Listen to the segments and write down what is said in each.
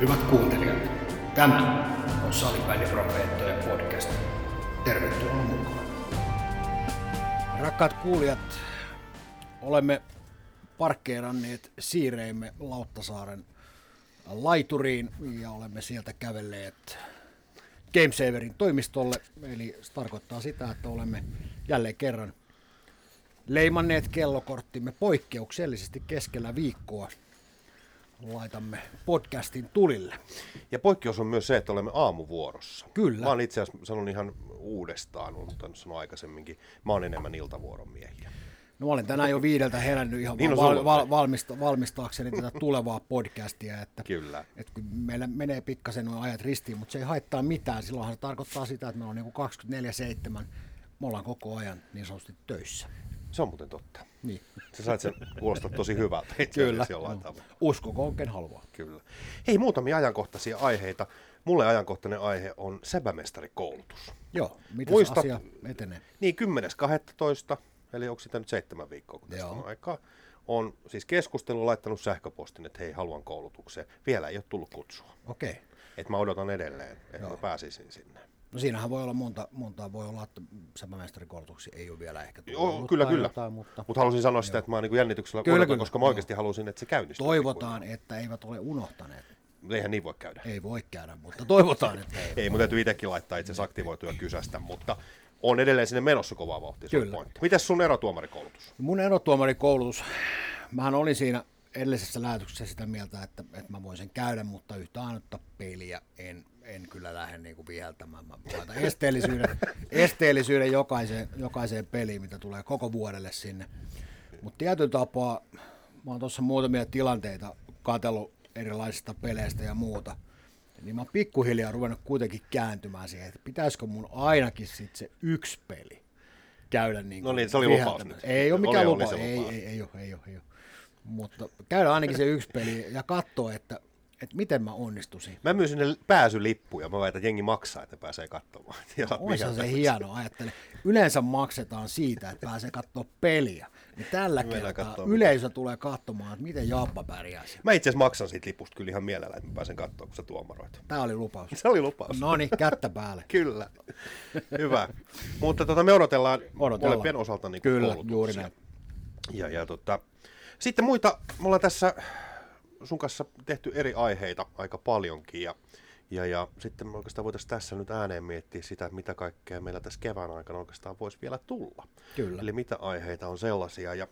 Hyvät kuuntelijat, tämä on Salibändiprofeettojen podcast. Tervetuloa mukaan. Rakkaat kuulijat, olemme parkkeeranneet siireimme Lauttasaaren laituriin ja olemme sieltä kävelleet Gamesaverin toimistolle. Eli se tarkoittaa sitä, että olemme jälleen kerran leimanneet kellokorttimme poikkeuksellisesti keskellä viikkoa. Laitamme podcastin tulille. Ja poikkeus on myös se, että olemme aamuvuorossa. Kyllä. Mä oon itse asiassa sanon ihan uudestaan, mutta sanoa aikaisemmin. Mä oon enemmän iltavuoron miehiä. No mä olen tänään jo viideltä herännyt ihan Niin on val, val, valmista, valmistaakseni tätä tulevaa podcastia, että, Kyllä. että kun meillä menee pikkasen nuo ajat ristiin, mutta se ei haittaa mitään. Silloinhan se tarkoittaa sitä, että me on niin 24-7, me ollaan koko ajan niin sanotusti töissä. Se on muuten totta. Niin. Sä sait sen kuulostaa tosi hyvältä itse Kyllä. jollain tavalla. Uskokoon ken haluaa. Kyllä. Hei, muutamia ajankohtaisia aiheita. Mulle ajankohtainen aihe on säbämestarikoulutus. Joo, miten Muistat- asia etenee? Niin 10.12. Eli onko sitä nyt seitsemän viikkoa, kun tästä Joo. on aikaa. On siis keskustelu laittanut sähköpostin, että hei, haluan koulutukseen. Vielä ei ole tullut kutsua. Okei. Että mä odotan edelleen, että Joo. mä pääsisin sinne. No siinähän voi olla monta, monta voi olla, että säpämäestarikoulutuksia ei ole vielä ehkä tullut. Joo, kyllä, kyllä. Jotain, mutta Mutta halusin sanoa sitä, että mä oon niin jännityksellä Kyllä, odotan, kyllä. koska mä oikeasti halusin, että se käynnistyy. toivotaan, että eivät ole unohtaneet. Eihän niin voi käydä. Ei voi käydä, mutta toivotaan, että ei. Ei, mutta täytyy itsekin laittaa itse asiassa aktivoitua kysästä, mutta on edelleen sinne menossa kovaa vauhtia. Kyllä. pointti. Mites sun erotuomarikoulutus? Mun erotuomarikoulutus, mähän olin siinä edellisessä lähetyksessä sitä mieltä, että, että mä voisin käydä, mutta yhtä ainutta peliä en, en kyllä lähde niin kuin viheltämään. Mä laitan esteellisyyden, esteellisyyden jokaiseen, jokaiseen peliin, mitä tulee koko vuodelle sinne. Mutta tietyllä tapaa, mä oon tuossa muutamia tilanteita katsellut erilaisista peleistä ja muuta, niin mä oon pikkuhiljaa ruvennut kuitenkin kääntymään siihen, että pitäisikö mun ainakin sit se yksi peli käydä niin No niin, se oli lupaus nyt. Ei ole Oli- mikään oli lupaus, se ei, lupaus. ei, ei, ole, ei, ole, ei ole. Mutta käydä ainakin se yksi peli ja katsoa, että, että miten mä onnistuisin. Mä myin sinne pääsylippuja. Mä väitän, että jengi maksaa, että pääsee katsomaan. Ja Olisi se hieno, ajattele. Yleensä maksetaan siitä, että pääsee katsoa peliä. Niin tällä Mennään kertaa yleisö tulee katsomaan, että miten Jaappa pärjäisi. Mä itse asiassa maksan siitä lipusta kyllä ihan mielellä, että mä pääsen katsoa, kun sä tuomaroit. Tämä oli lupaus. Se oli lupaus. No niin, kättä päälle. Kyllä. Hyvä. Mutta tota, me odotellaan, Odotellaan. molempien osalta niin Kyllä, juuri näin. Ja, ja tota, sitten muita, me ollaan tässä sun kanssa tehty eri aiheita aika paljonkin ja, ja, ja sitten me oikeastaan voitaisiin tässä nyt ääneen miettiä sitä, mitä kaikkea meillä tässä kevään aikana oikeastaan voisi vielä tulla. Kyllä. Eli mitä aiheita on sellaisia. Ja,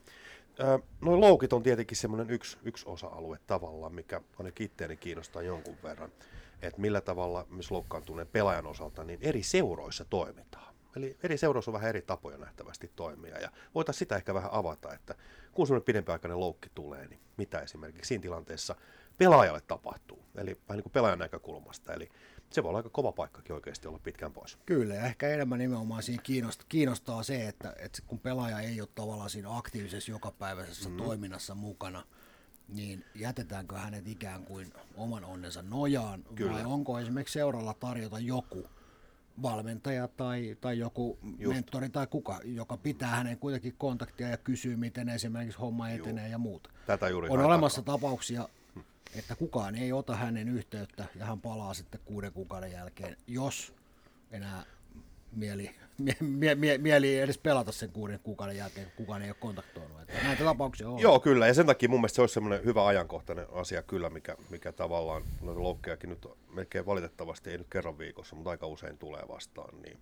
noin loukit on tietenkin semmoinen yksi, yksi osa-alue tavallaan, mikä ainakin itseäni kiinnostaa jonkun verran. Että millä tavalla myös loukkaantuneen pelaajan osalta niin eri seuroissa toimitaan. Eli eri seuroissa on vähän eri tapoja nähtävästi toimia. Ja voitaisiin sitä ehkä vähän avata, että kun semmoinen pidempiaikainen loukki tulee, niin mitä esimerkiksi siinä tilanteessa pelaajalle tapahtuu. Eli vähän niin kuin pelaajan näkökulmasta. Eli se voi olla aika kova paikkakin oikeasti olla pitkään pois. Kyllä, ja ehkä enemmän nimenomaan siinä kiinnostaa, kiinnostaa se, että, että kun pelaaja ei ole tavallaan siinä aktiivisessa jokapäiväisessä mm. toiminnassa mukana, niin jätetäänkö hänet ikään kuin oman onnensa nojaan, Kyllä. vai onko esimerkiksi seuralla tarjota joku valmentaja tai, tai joku Just. Mentori tai kuka, joka pitää hänen kuitenkin kontaktia ja kysyy, miten esimerkiksi homma etenee ja muuta. Tätä juuri On olemassa tapauksia, että kukaan ei ota hänen yhteyttä ja hän palaa sitten kuuden kuukauden jälkeen, jos enää mieli, mie, mie, mie, mieli edes pelata sen kuuden kuukauden jälkeen, kun kukaan ei ole kontaktoinut. Että näitä tapauksia on. Joo, kyllä. Ja sen takia mun mielestä se olisi semmoinen hyvä ajankohtainen asia kyllä, mikä, mikä tavallaan noita loukkejakin nyt melkein valitettavasti ei nyt kerran viikossa, mutta aika usein tulee vastaan, niin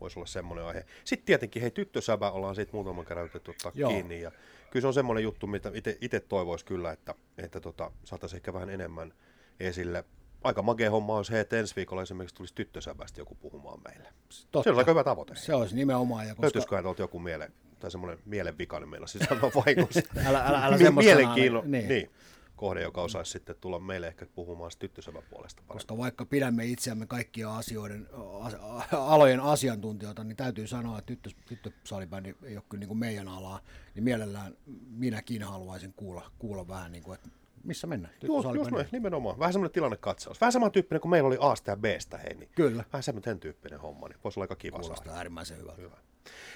voisi olla semmoinen aihe. Sitten tietenkin, hei tyttösäbä ollaan siitä muutaman kerran yritetty ottaa Joo. kiinni. Ja kyllä se on semmoinen juttu, mitä itse toivoisi kyllä, että, että tota, saataisiin ehkä vähän enemmän esille. Aika makea homma olisi, hei, että ensi viikolla esimerkiksi tulisi tyttösäbästä joku puhumaan meille. Totta. Se olisi aika hyvä tavoite. Se olisi nimenomaan. Ja koska, Löytyisikö tuolta joku miele, tai semmoinen mielenvika, niin meillä siis sanoa vaikutus. Älä- älä- älä semmoista Mielenkiinno, niin. niin. niin. kohde, joka osaisi sitten tulla meille ehkä puhumaan sit tyttösevän puolesta paremmin. koska vaikka pidämme itseämme kaikkia asioiden, as, alojen asiantuntijoita, niin täytyy sanoa, että tyttö, tyttösalibändi ei ole kyllä niin kuin meidän alaa, niin mielellään minäkin haluaisin kuulla, kuulla vähän, niin kuin, että missä mennään. Just tyttösalibändi. noin, nimenomaan. Vähän semmoinen tilannekatsaus. Vähän samantyyppinen kuin meillä oli Asta ja Bstä, hei. Niin Kyllä. Vähän semmoinen tyyppinen homma, niin voisi olla aika kiva saada. Kuulostaa äärimmäisen hyvältä. Hyvä.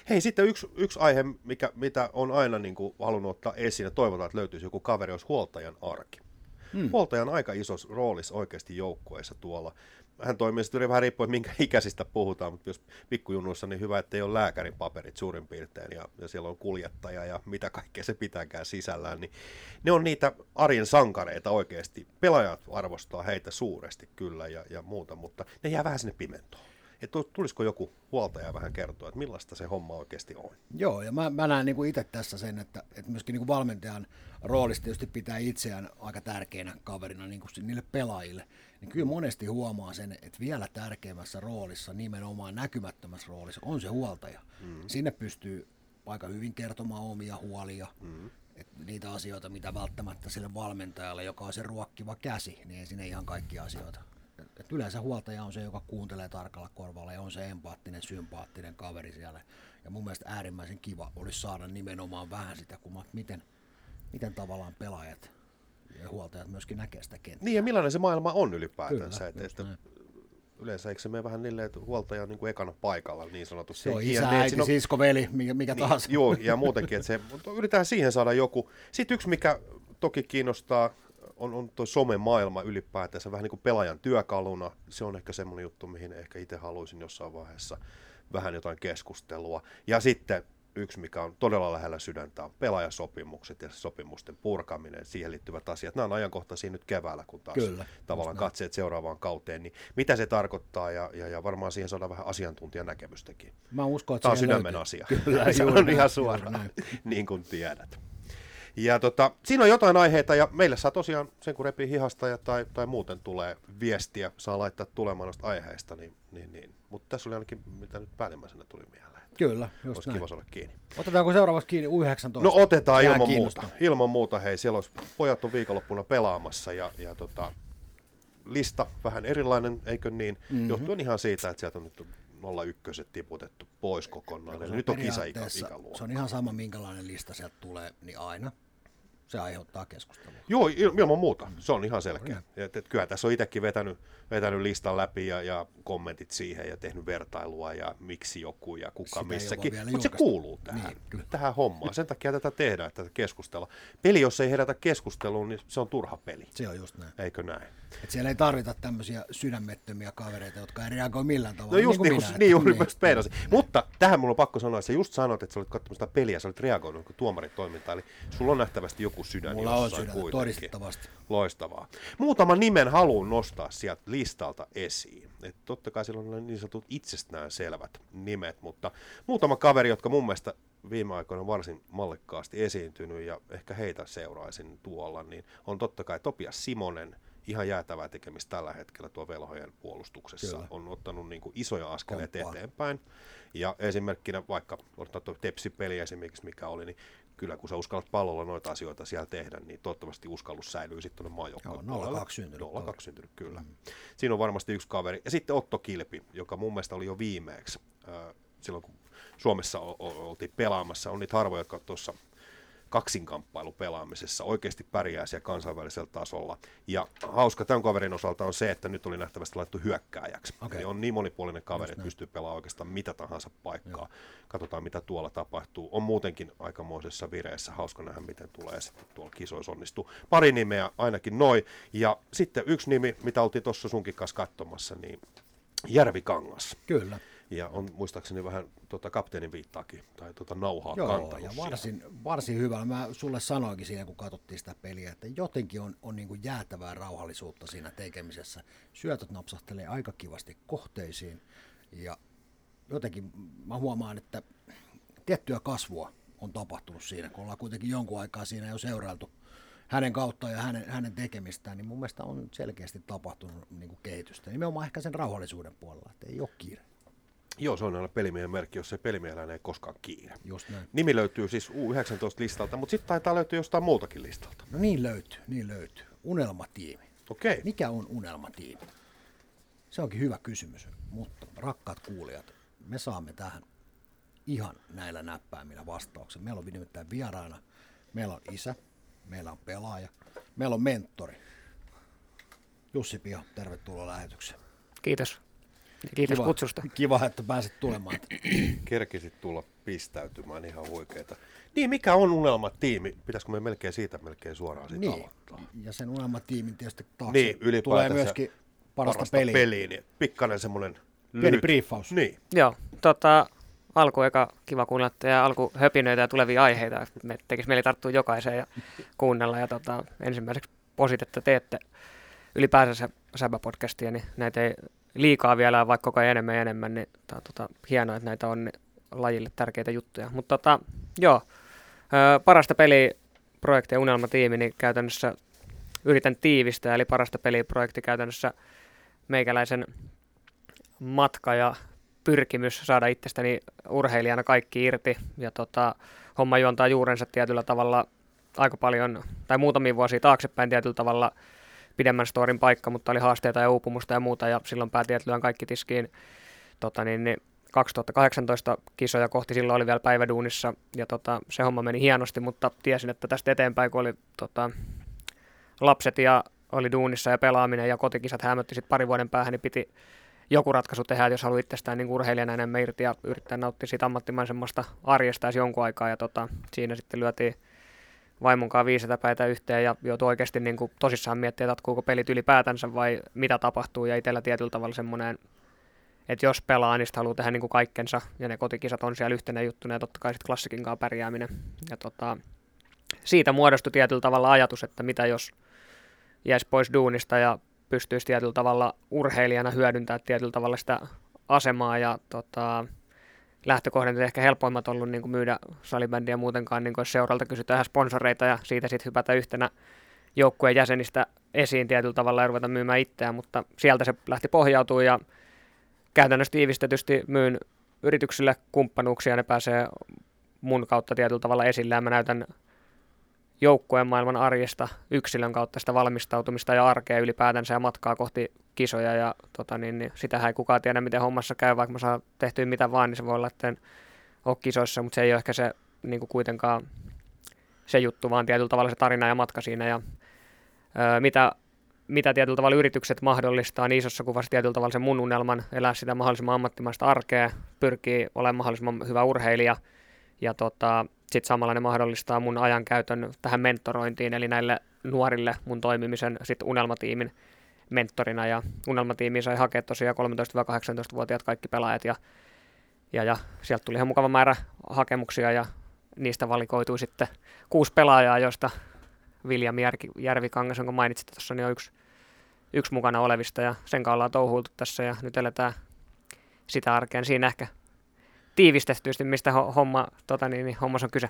Hei, sitten yksi, yksi aihe, mikä, mitä on aina niin kuin halunnut ottaa esiin ja toivotaan, että löytyisi joku kaveri, olisi huoltajan arki. Hmm. Huoltaja on aika iso roolissa oikeasti joukkueissa tuolla. Hän toimii sitten vähän riippuen, minkä ikäisistä puhutaan, mutta jos pikkujunnuissa, niin hyvä, että ei ole lääkärin paperit suurin piirtein, ja, ja siellä on kuljettaja ja mitä kaikkea se pitääkään sisällään, niin ne on niitä arjen sankareita oikeasti. Pelaajat arvostaa heitä suuresti kyllä ja, ja muuta, mutta ne jää vähän sinne pimentoon että tulisiko joku huoltaja vähän kertoa, että millaista se homma oikeasti on? Joo, ja mä, mä näen niin itse tässä sen, että, että myöskin niin valmentajan roolista tietysti pitää itseään aika tärkeänä kaverina niin kuin niille pelaajille. Niin kyllä monesti huomaa sen, että vielä tärkeämmässä roolissa, nimenomaan näkymättömässä roolissa, on se huoltaja. Mm. Sinne pystyy aika hyvin kertomaan omia huolia, mm. että niitä asioita, mitä välttämättä sille valmentajalle, joka on se ruokkiva käsi, niin ei sinne ihan kaikki asioita et yleensä huoltaja on se, joka kuuntelee tarkalla korvalla ja on se empaattinen, sympaattinen kaveri siellä. Ja mun mielestä äärimmäisen kiva olisi saada nimenomaan vähän sitä, kun miten, miten tavallaan pelaajat ja huoltajat myöskin näkee sitä kenttää. Niin ja millainen se maailma on ylipäätänsä. Kyllä, että, että yleensä eikö se mene vähän niille, että huoltaja on niin kuin ekana paikalla niin sanotusti. Se on isä, äiti, on... sisko, veli, mikä, mikä niin, tahansa. Joo, ja muutenkin, että se, yritetään siihen saada joku. Sitten yksi, mikä toki kiinnostaa on, on tuo somemaailma ylipäätänsä vähän niin kuin pelaajan työkaluna. Se on ehkä semmoinen juttu, mihin ehkä itse haluaisin jossain vaiheessa vähän jotain keskustelua. Ja sitten yksi, mikä on todella lähellä sydäntä, on pelaajasopimukset ja sopimusten purkaminen, siihen liittyvät asiat. Nämä on ajankohtaisia nyt keväällä, kun taas Kyllä, tavallaan katseet seuraavaan kauteen. Niin mitä se tarkoittaa ja, ja, ja varmaan siihen saadaan vähän asiantuntijan näkemystäkin. Mä uskon, että Tämä on sydämen löytyy. asia. Kyllä, se on ihan suoraan, niin kuin tiedät. Ja tota, siinä on jotain aiheita ja meille saa tosiaan sen kun repii hihasta ja tai, tai muuten tulee viestiä, saa laittaa tulemaan noista aiheista, niin, niin, niin. mutta tässä oli ainakin, mitä nyt päällimmäisenä tuli mieleen. Kyllä, just Olisi näin. kiva olla kiinni. Otetaanko seuraavaksi kiinni U19? No otetaan Jää ilman muuta. Ilman muuta, hei, siellä olisi, pojat on viikonloppuna pelaamassa ja, ja tota, lista vähän erilainen, eikö niin? Mm-hmm. Johtuen ihan siitä, että sieltä on nyt 01 tiputettu pois kokonaan. Eli nyt on kisa ikä, Se on ihan sama, minkälainen lista sieltä tulee, niin aina se aiheuttaa keskustelua. Joo, ilman muuta. Se on ihan selkeä. Et, et, kyllä tässä on itsekin vetänyt, vetänyt listan läpi ja, ja kommentit siihen ja tehnyt vertailua ja miksi joku ja kuka Sitä missäkin. Mutta se kuuluu tähän, niin, tähän hommaan. Sen takia tätä tehdään, tätä keskustella. Peli, jos ei herätä keskusteluun, niin se on turha peli. Se on just näin. Eikö näin? Et siellä ei tarvita tämmöisiä sydämettömiä kavereita, jotka ei reagoi millään tavalla. No just niin, kuin niin, niin juuri niin, niin, Mutta tähän mulla on pakko sanoa, että sä just sanoit, että sä olit katsomassa sitä peliä, sä olit reagoinut tuomarit toimintaan, eli sulla on nähtävästi joku sydän Mulla on sydän, kuitenkin. todistettavasti. Loistavaa. Muutama nimen haluan nostaa sieltä listalta esiin. Et totta kai siellä on niin sanotut itsestään selvät nimet, mutta muutama kaveri, jotka mun mielestä viime aikoina varsin mallikkaasti esiintynyt ja ehkä heitä seuraisin tuolla, niin on totta kai Topias Simonen, ihan jäätävää tekemistä tällä hetkellä tuo velhojen puolustuksessa. Kyllä. On ottanut niin kuin isoja askeleita eteenpäin. Ja esimerkkinä vaikka tuo Tepsi-peli esimerkiksi, mikä oli, niin kyllä kun sä uskallat pallolla noita asioita siellä tehdä, niin toivottavasti uskallus säilyy sitten tuonne maajoukkoon. Joo, 0-2 syntynyt. 0-2 syntynyt, kyllä. Mm. Siinä on varmasti yksi kaveri. Ja sitten Otto Kilpi, joka mun mielestä oli jo viimeeksi, äh, silloin kun Suomessa oltiin pelaamassa, on niitä harvoja, jotka tuossa kaksinkamppailu pelaamisessa oikeasti pärjää siellä kansainvälisellä tasolla. Ja hauska tämän kaverin osalta on se, että nyt oli nähtävästi laittu hyökkääjäksi. Okay. Eli on niin monipuolinen kaveri, että pystyy pelaamaan oikeastaan mitä tahansa paikkaa. Joo. Katsotaan, mitä tuolla tapahtuu. On muutenkin aikamoisessa vireessä. Hauska nähdä, miten tulee sitten tuolla kisoissa onnistuu. Pari nimeä ainakin noin. Ja sitten yksi nimi, mitä oltiin tuossa sunkin kanssa katsomassa, niin Järvikangas. Kyllä ja on muistaakseni vähän tota, kapteenin viittaakin, tai tota, nauhaa Joo, kantanut ja varsin, varsin hyvä. Mä sulle sanoinkin siinä, kun katsottiin sitä peliä, että jotenkin on, on niin kuin jäätävää rauhallisuutta siinä tekemisessä. Syötöt napsahtelee aika kivasti kohteisiin, ja jotenkin mä huomaan, että tiettyä kasvua on tapahtunut siinä, kun ollaan kuitenkin jonkun aikaa siinä jo seurailtu hänen kautta ja hänen, hänen tekemistään, niin mun mielestä on selkeästi tapahtunut niin kuin kehitystä. Nimenomaan ehkä sen rauhallisuuden puolella, että ei ole kiire. Joo, se on aina pelimiehen merkki, jos se pelimiehellä ei koskaan kiire. Just näin. Nimi löytyy siis U19-listalta, mutta sitten taitaa löytyä jostain muutakin listalta. No niin löytyy, niin löytyy. Unelmatiimi. Okei. Okay. Mikä on unelmatiimi? Se onkin hyvä kysymys, mutta rakkaat kuulijat, me saamme tähän ihan näillä näppäimillä vastauksen. Meillä on nimittäin vieraana, meillä on isä, meillä on pelaaja, meillä on mentori. Jussi Pia, tervetuloa lähetykseen. Kiitos. Kiitos kiva, kutsusta. Kiva, että pääsit tulemaan. Kerkisit tulla pistäytymään ihan huikeeta. Niin, mikä on unelmatiimi? Pitäisikö me melkein siitä melkein suoraan siitä Niin, aloittaa? ja sen unelmatiimin tietysti taakse Niin, tulee myöskin parasta, Parasta peliä. peliä, niin pikkainen semmoinen Pieni briefaus. Niin, Joo, tota, alku eka kiva kuunnella ja alku höpinöitä ja tulevia aiheita. Me tekisi mieli tarttua jokaiseen ja kuunnella. Ja tota, ensimmäiseksi posit, että teette ylipäänsä Säbä-podcastia, niin näitä ei liikaa vielä, vaikka koko ajan enemmän ja enemmän, niin tää tota, hienoa, että näitä on lajille tärkeitä juttuja. Mutta tota, joo, ö, parasta peliä projekti ja unelmatiimi, niin käytännössä yritän tiivistää, eli parasta peliprojekti käytännössä meikäläisen matka ja pyrkimys saada itsestäni urheilijana kaikki irti. Ja tota, homma juontaa juurensa tietyllä tavalla aika paljon, tai muutamia vuosia taaksepäin tietyllä tavalla pidemmän storin paikka, mutta oli haasteita ja uupumusta ja muuta, ja silloin päätin, että lyön kaikki tiskiin. Tota, niin, niin 2018 kisoja kohti silloin oli vielä päiväduunissa, ja tota, se homma meni hienosti, mutta tiesin, että tästä eteenpäin, kun oli tota, lapset ja oli duunissa ja pelaaminen ja kotikisat hämötti sitten pari vuoden päähän, niin piti joku ratkaisu tehdä, jos haluaa itsestään niin urheilijana enemmän irti ja yrittää nauttia siitä ammattimaisemmasta arjesta jonkun aikaa. Ja tota, siinä sitten lyötiin vaimonkaan viisetä päitä yhteen ja joutui oikeasti niin kuin tosissaan miettiä, että jatkuuko pelit ylipäätänsä vai mitä tapahtuu. Ja itsellä tietyllä tavalla semmoinen, että jos pelaa, niin haluaa tehdä niin kuin kaikkensa. Ja ne kotikisat on siellä yhtenä juttuna ja totta kai sitten klassikin kanssa pärjääminen. Ja tota, siitä muodostui tietyllä tavalla ajatus, että mitä jos jäisi pois duunista ja pystyisi tietyllä tavalla urheilijana hyödyntämään tietyllä tavalla sitä asemaa ja tota, lähtökohdat ehkä helpoimmat ollut niin kuin myydä salibändiä muutenkaan, niin kuin seuralta kysytään sponsoreita ja siitä sitten hypätä yhtenä joukkueen jäsenistä esiin tietyllä tavalla ja ruveta myymään itseään, mutta sieltä se lähti pohjautuu ja käytännössä tiivistetysti myyn yrityksille kumppanuuksia, ne pääsee mun kautta tietyllä tavalla esille ja mä näytän joukkueen maailman arjesta yksilön kautta sitä valmistautumista ja arkea ylipäätänsä ja matkaa kohti kisoja ja tota, niin, niin, sitähän ei kukaan tiedä miten hommassa käy, vaikka mä saan tehtyä mitä vaan, niin se voi olla, että en ole kisoissa, mutta se ei ole ehkä se niin kuin kuitenkaan se juttu, vaan tietyllä tavalla se tarina ja matka siinä ja öö, mitä, mitä tietyllä tavalla yritykset mahdollistaa, niin isossa kuvassa tietyllä tavalla se mun unelman elää sitä mahdollisimman ammattimaista arkea, pyrkii olemaan mahdollisimman hyvä urheilija ja tota, sitten samalla ne mahdollistaa mun ajankäytön tähän mentorointiin, eli näille nuorille mun toimimisen sit unelmatiimin mentorina. Ja unelmatiimiin sai hakea tosiaan 13-18-vuotiaat kaikki pelaajat ja, ja, ja sieltä tuli ihan mukava määrä hakemuksia ja niistä valikoitui sitten kuusi pelaajaa, joista Viljami Järvikangas, jonka mainitsit tuossa, niin on yksi, yksi mukana olevista ja sen kanssa ollaan touhuiltu tässä ja nyt eletään sitä arkea. Siinä ehkä tiivistetysti, mistä homma, tota niin, niin, hommassa on kyse.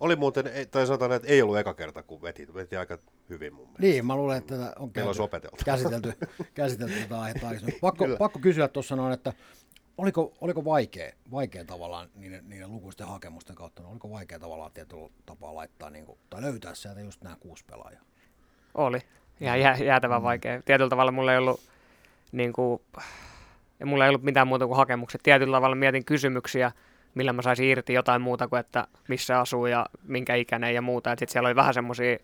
Oli muuten, tai sanotaan, että ei ollut eka kerta, kun veti. Veti aika hyvin mun mielestä. Niin, mä luulen, että tätä on olisi opeteltu. käsitelty, käsitelty tätä aihetta Pakko, pakko kysyä tuossa noin, että oliko, oliko vaikea, vaikea tavallaan niiden, niiden lukuisten hakemusten kautta, no oliko vaikea tavallaan tietyllä tapaa laittaa niin kuin, tai löytää sieltä just nämä kuusi pelaajaa? Oli. Ihan jää, jäätävän mm. vaikea. Tietyllä tavalla mulla ei ollut niin kuin, ja mulla ei ollut mitään muuta kuin hakemukset. Tietyllä tavalla mietin kysymyksiä, millä mä saisin irti jotain muuta kuin, että missä asuu ja minkä ikäinen ja muuta. Sitten siellä oli vähän semmoisia,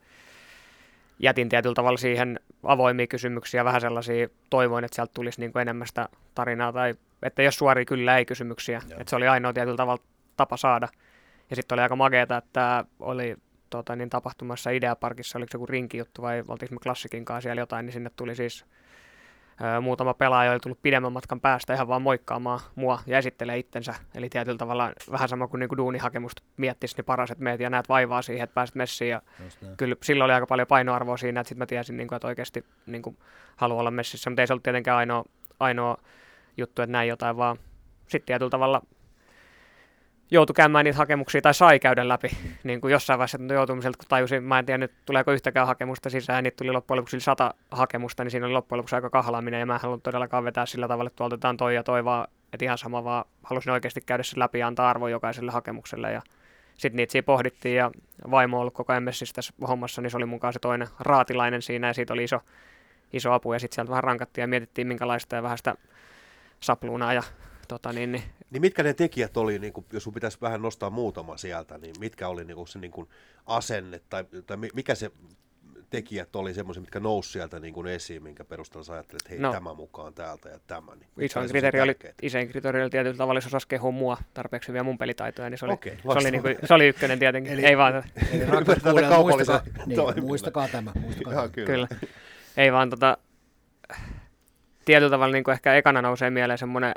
jätin tietyllä tavalla siihen avoimia kysymyksiä, vähän sellaisia, toivoin, että sieltä tulisi niin kuin enemmän sitä tarinaa, tai että jos suoria kyllä ei kysymyksiä, Joo. että se oli ainoa tietyllä tavalla tapa saada. Ja sitten oli aika makeeta, että oli tota, niin tapahtumassa Ideaparkissa, oliko se joku rinkijuttu vai oltiinko me klassikin kanssa siellä jotain, niin sinne tuli siis muutama pelaaja oli tullut pidemmän matkan päästä ihan vaan moikkaamaan mua ja esittelee itsensä. Eli tietyllä tavalla vähän sama kuin niinku duunihakemusta miettisi, niin paras, että meet ja näet vaivaa siihen, että pääset messiin. Ja kyllä silloin oli aika paljon painoarvoa siinä, että sitten mä tiesin, niinku, että oikeasti niinku, haluan olla messissä. Mutta ei se ollut tietenkään ainoa, ainoa juttu, että näin jotain, vaan sitten tietyllä tavalla joutui käymään niitä hakemuksia tai sai käydä läpi niin kuin jossain vaiheessa joutumiselta, kun tajusin, mä en tiedä nyt tuleeko yhtäkään hakemusta sisään, niitä tuli loppujen lopuksi sata hakemusta, niin siinä oli loppujen lopuksi aika kahlaaminen ja mä en halunnut todellakaan vetää sillä tavalla, että tuolta otetaan toi ja toi vaan, että ihan sama, vaan halusin oikeasti käydä sen läpi ja antaa arvo jokaiselle hakemukselle ja sitten niitä siinä pohdittiin ja vaimo on ollut koko ajan tässä hommassa, niin se oli mukaan se toinen raatilainen siinä ja siitä oli iso, iso apu ja sitten sieltä vähän rankattiin ja mietittiin minkälaista ja vähän sitä sapluunaa ja tota, niin, niin. Niin mitkä ne tekijät oli, niin kuin, jos sun pitäisi vähän nostaa muutama sieltä, niin mitkä oli niin kuin, se niin kuin asenne tai, tai mikä se tekijät oli semmoisia, mitkä nousi sieltä niin kuin esiin, minkä perusteella sä ajattelet, että hei, No. tämä mukaan täältä ja tämä. Niin Isoin kriteeri oli, isoin kriteeri oli tietyllä tavalla, jos osasi kehua mua tarpeeksi hyviä mun pelitaitoja, niin se oli, Okei, se oli, niin kuin, se oli ykkönen tietenkin. Eli- Ei vaan, Eli rakkaat kuulijat, muistakaa, niin, muistakaa tämä. Muistakaa Ihan tämä. kyllä. kyllä. Ei vaan tota, tietyllä tavalla niin kuin ehkä ekana nousee mieleen semmoinen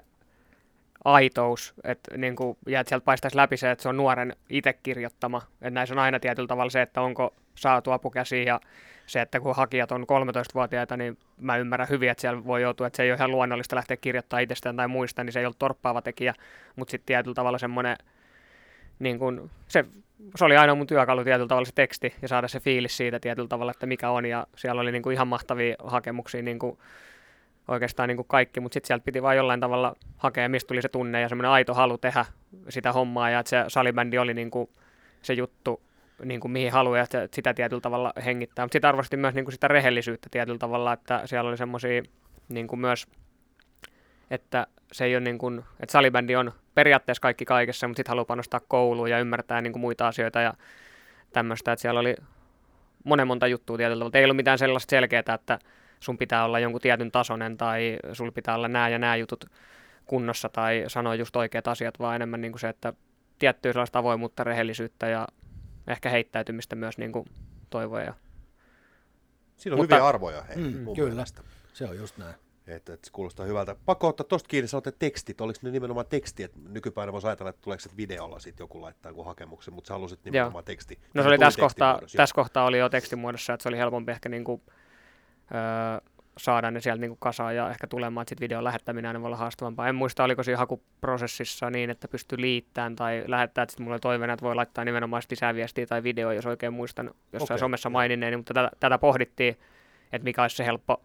aitous, että niin kuin, ja että sieltä paistaisi läpi se, että se on nuoren itse kirjoittama. Että näissä on aina tietyllä tavalla se, että onko saatu apukäsiin ja se, että kun hakijat on 13-vuotiaita, niin mä ymmärrän hyvin, että siellä voi joutua, että se ei ole ihan luonnollista lähteä kirjoittamaan itsestään tai muista, niin se ei ollut torppaava tekijä, mutta sitten tietyllä tavalla semmoinen, niin kun, se, se oli aina mun työkalu tietyllä tavalla se teksti ja saada se fiilis siitä tietyllä tavalla, että mikä on, ja siellä oli niin kuin ihan mahtavia hakemuksia, niin kuin, oikeastaan niin kuin kaikki, mutta sitten sieltä piti vain jollain tavalla hakea, mistä tuli se tunne ja semmoinen aito halu tehdä sitä hommaa, ja että se salibändi oli niin kuin se juttu, niin kuin mihin haluaa, että sitä tietyllä tavalla hengittää. Mutta sitten arvostin myös niin kuin sitä rehellisyyttä tietyllä tavalla, että siellä oli semmoisia niin myös, että se ei ole niin kuin, että salibändi on periaatteessa kaikki kaikessa, mutta sitten haluaa panostaa kouluun ja ymmärtää niin kuin muita asioita ja tämmöistä, että siellä oli monen monta juttua tietyllä tavalla. Ei ollut mitään sellaista selkeää, että sun pitää olla jonkun tietyn tasoinen tai sulla pitää olla nämä ja nämä jutut kunnossa tai sanoa just oikeat asiat, vaan enemmän niin kuin se, että tiettyä sellaista avoimuutta, rehellisyyttä ja ehkä heittäytymistä myös niin kuin toivoa. Ja Siinä on Mutta- hyviä arvoja, hei, Mm, kyllä. mielestä. Se on just näin. Että, että se kuulostaa hyvältä. Pakko ottaa tosta kiinni, sanotte tekstit. Oliko ne nimenomaan teksti? Että nykypäivänä voisi ajatella, että tuleeko se videolla sitten joku laittaa joku hakemuksen, mutta sä halusit nimenomaan teksti. No se Tai oli tässä kohtaa, tässä kohtaa oli jo tekstimuodossa, että se oli helpompi ehkä niin kuin, öö, saada ne sieltä niin kuin kasaan ja ehkä tulemaan, että sitten videon lähettäminen aina voi olla haastavampaa. En muista, oliko siinä hakuprosessissa niin, että pystyy liittämään tai lähettää, että sitten mulla toiveena, että voi laittaa nimenomaan sit lisäviestiä tai video, jos oikein muistan jossain Okei, somessa joo. maininneeni, mutta tätä, tätä pohdittiin, että mikä olisi se helppo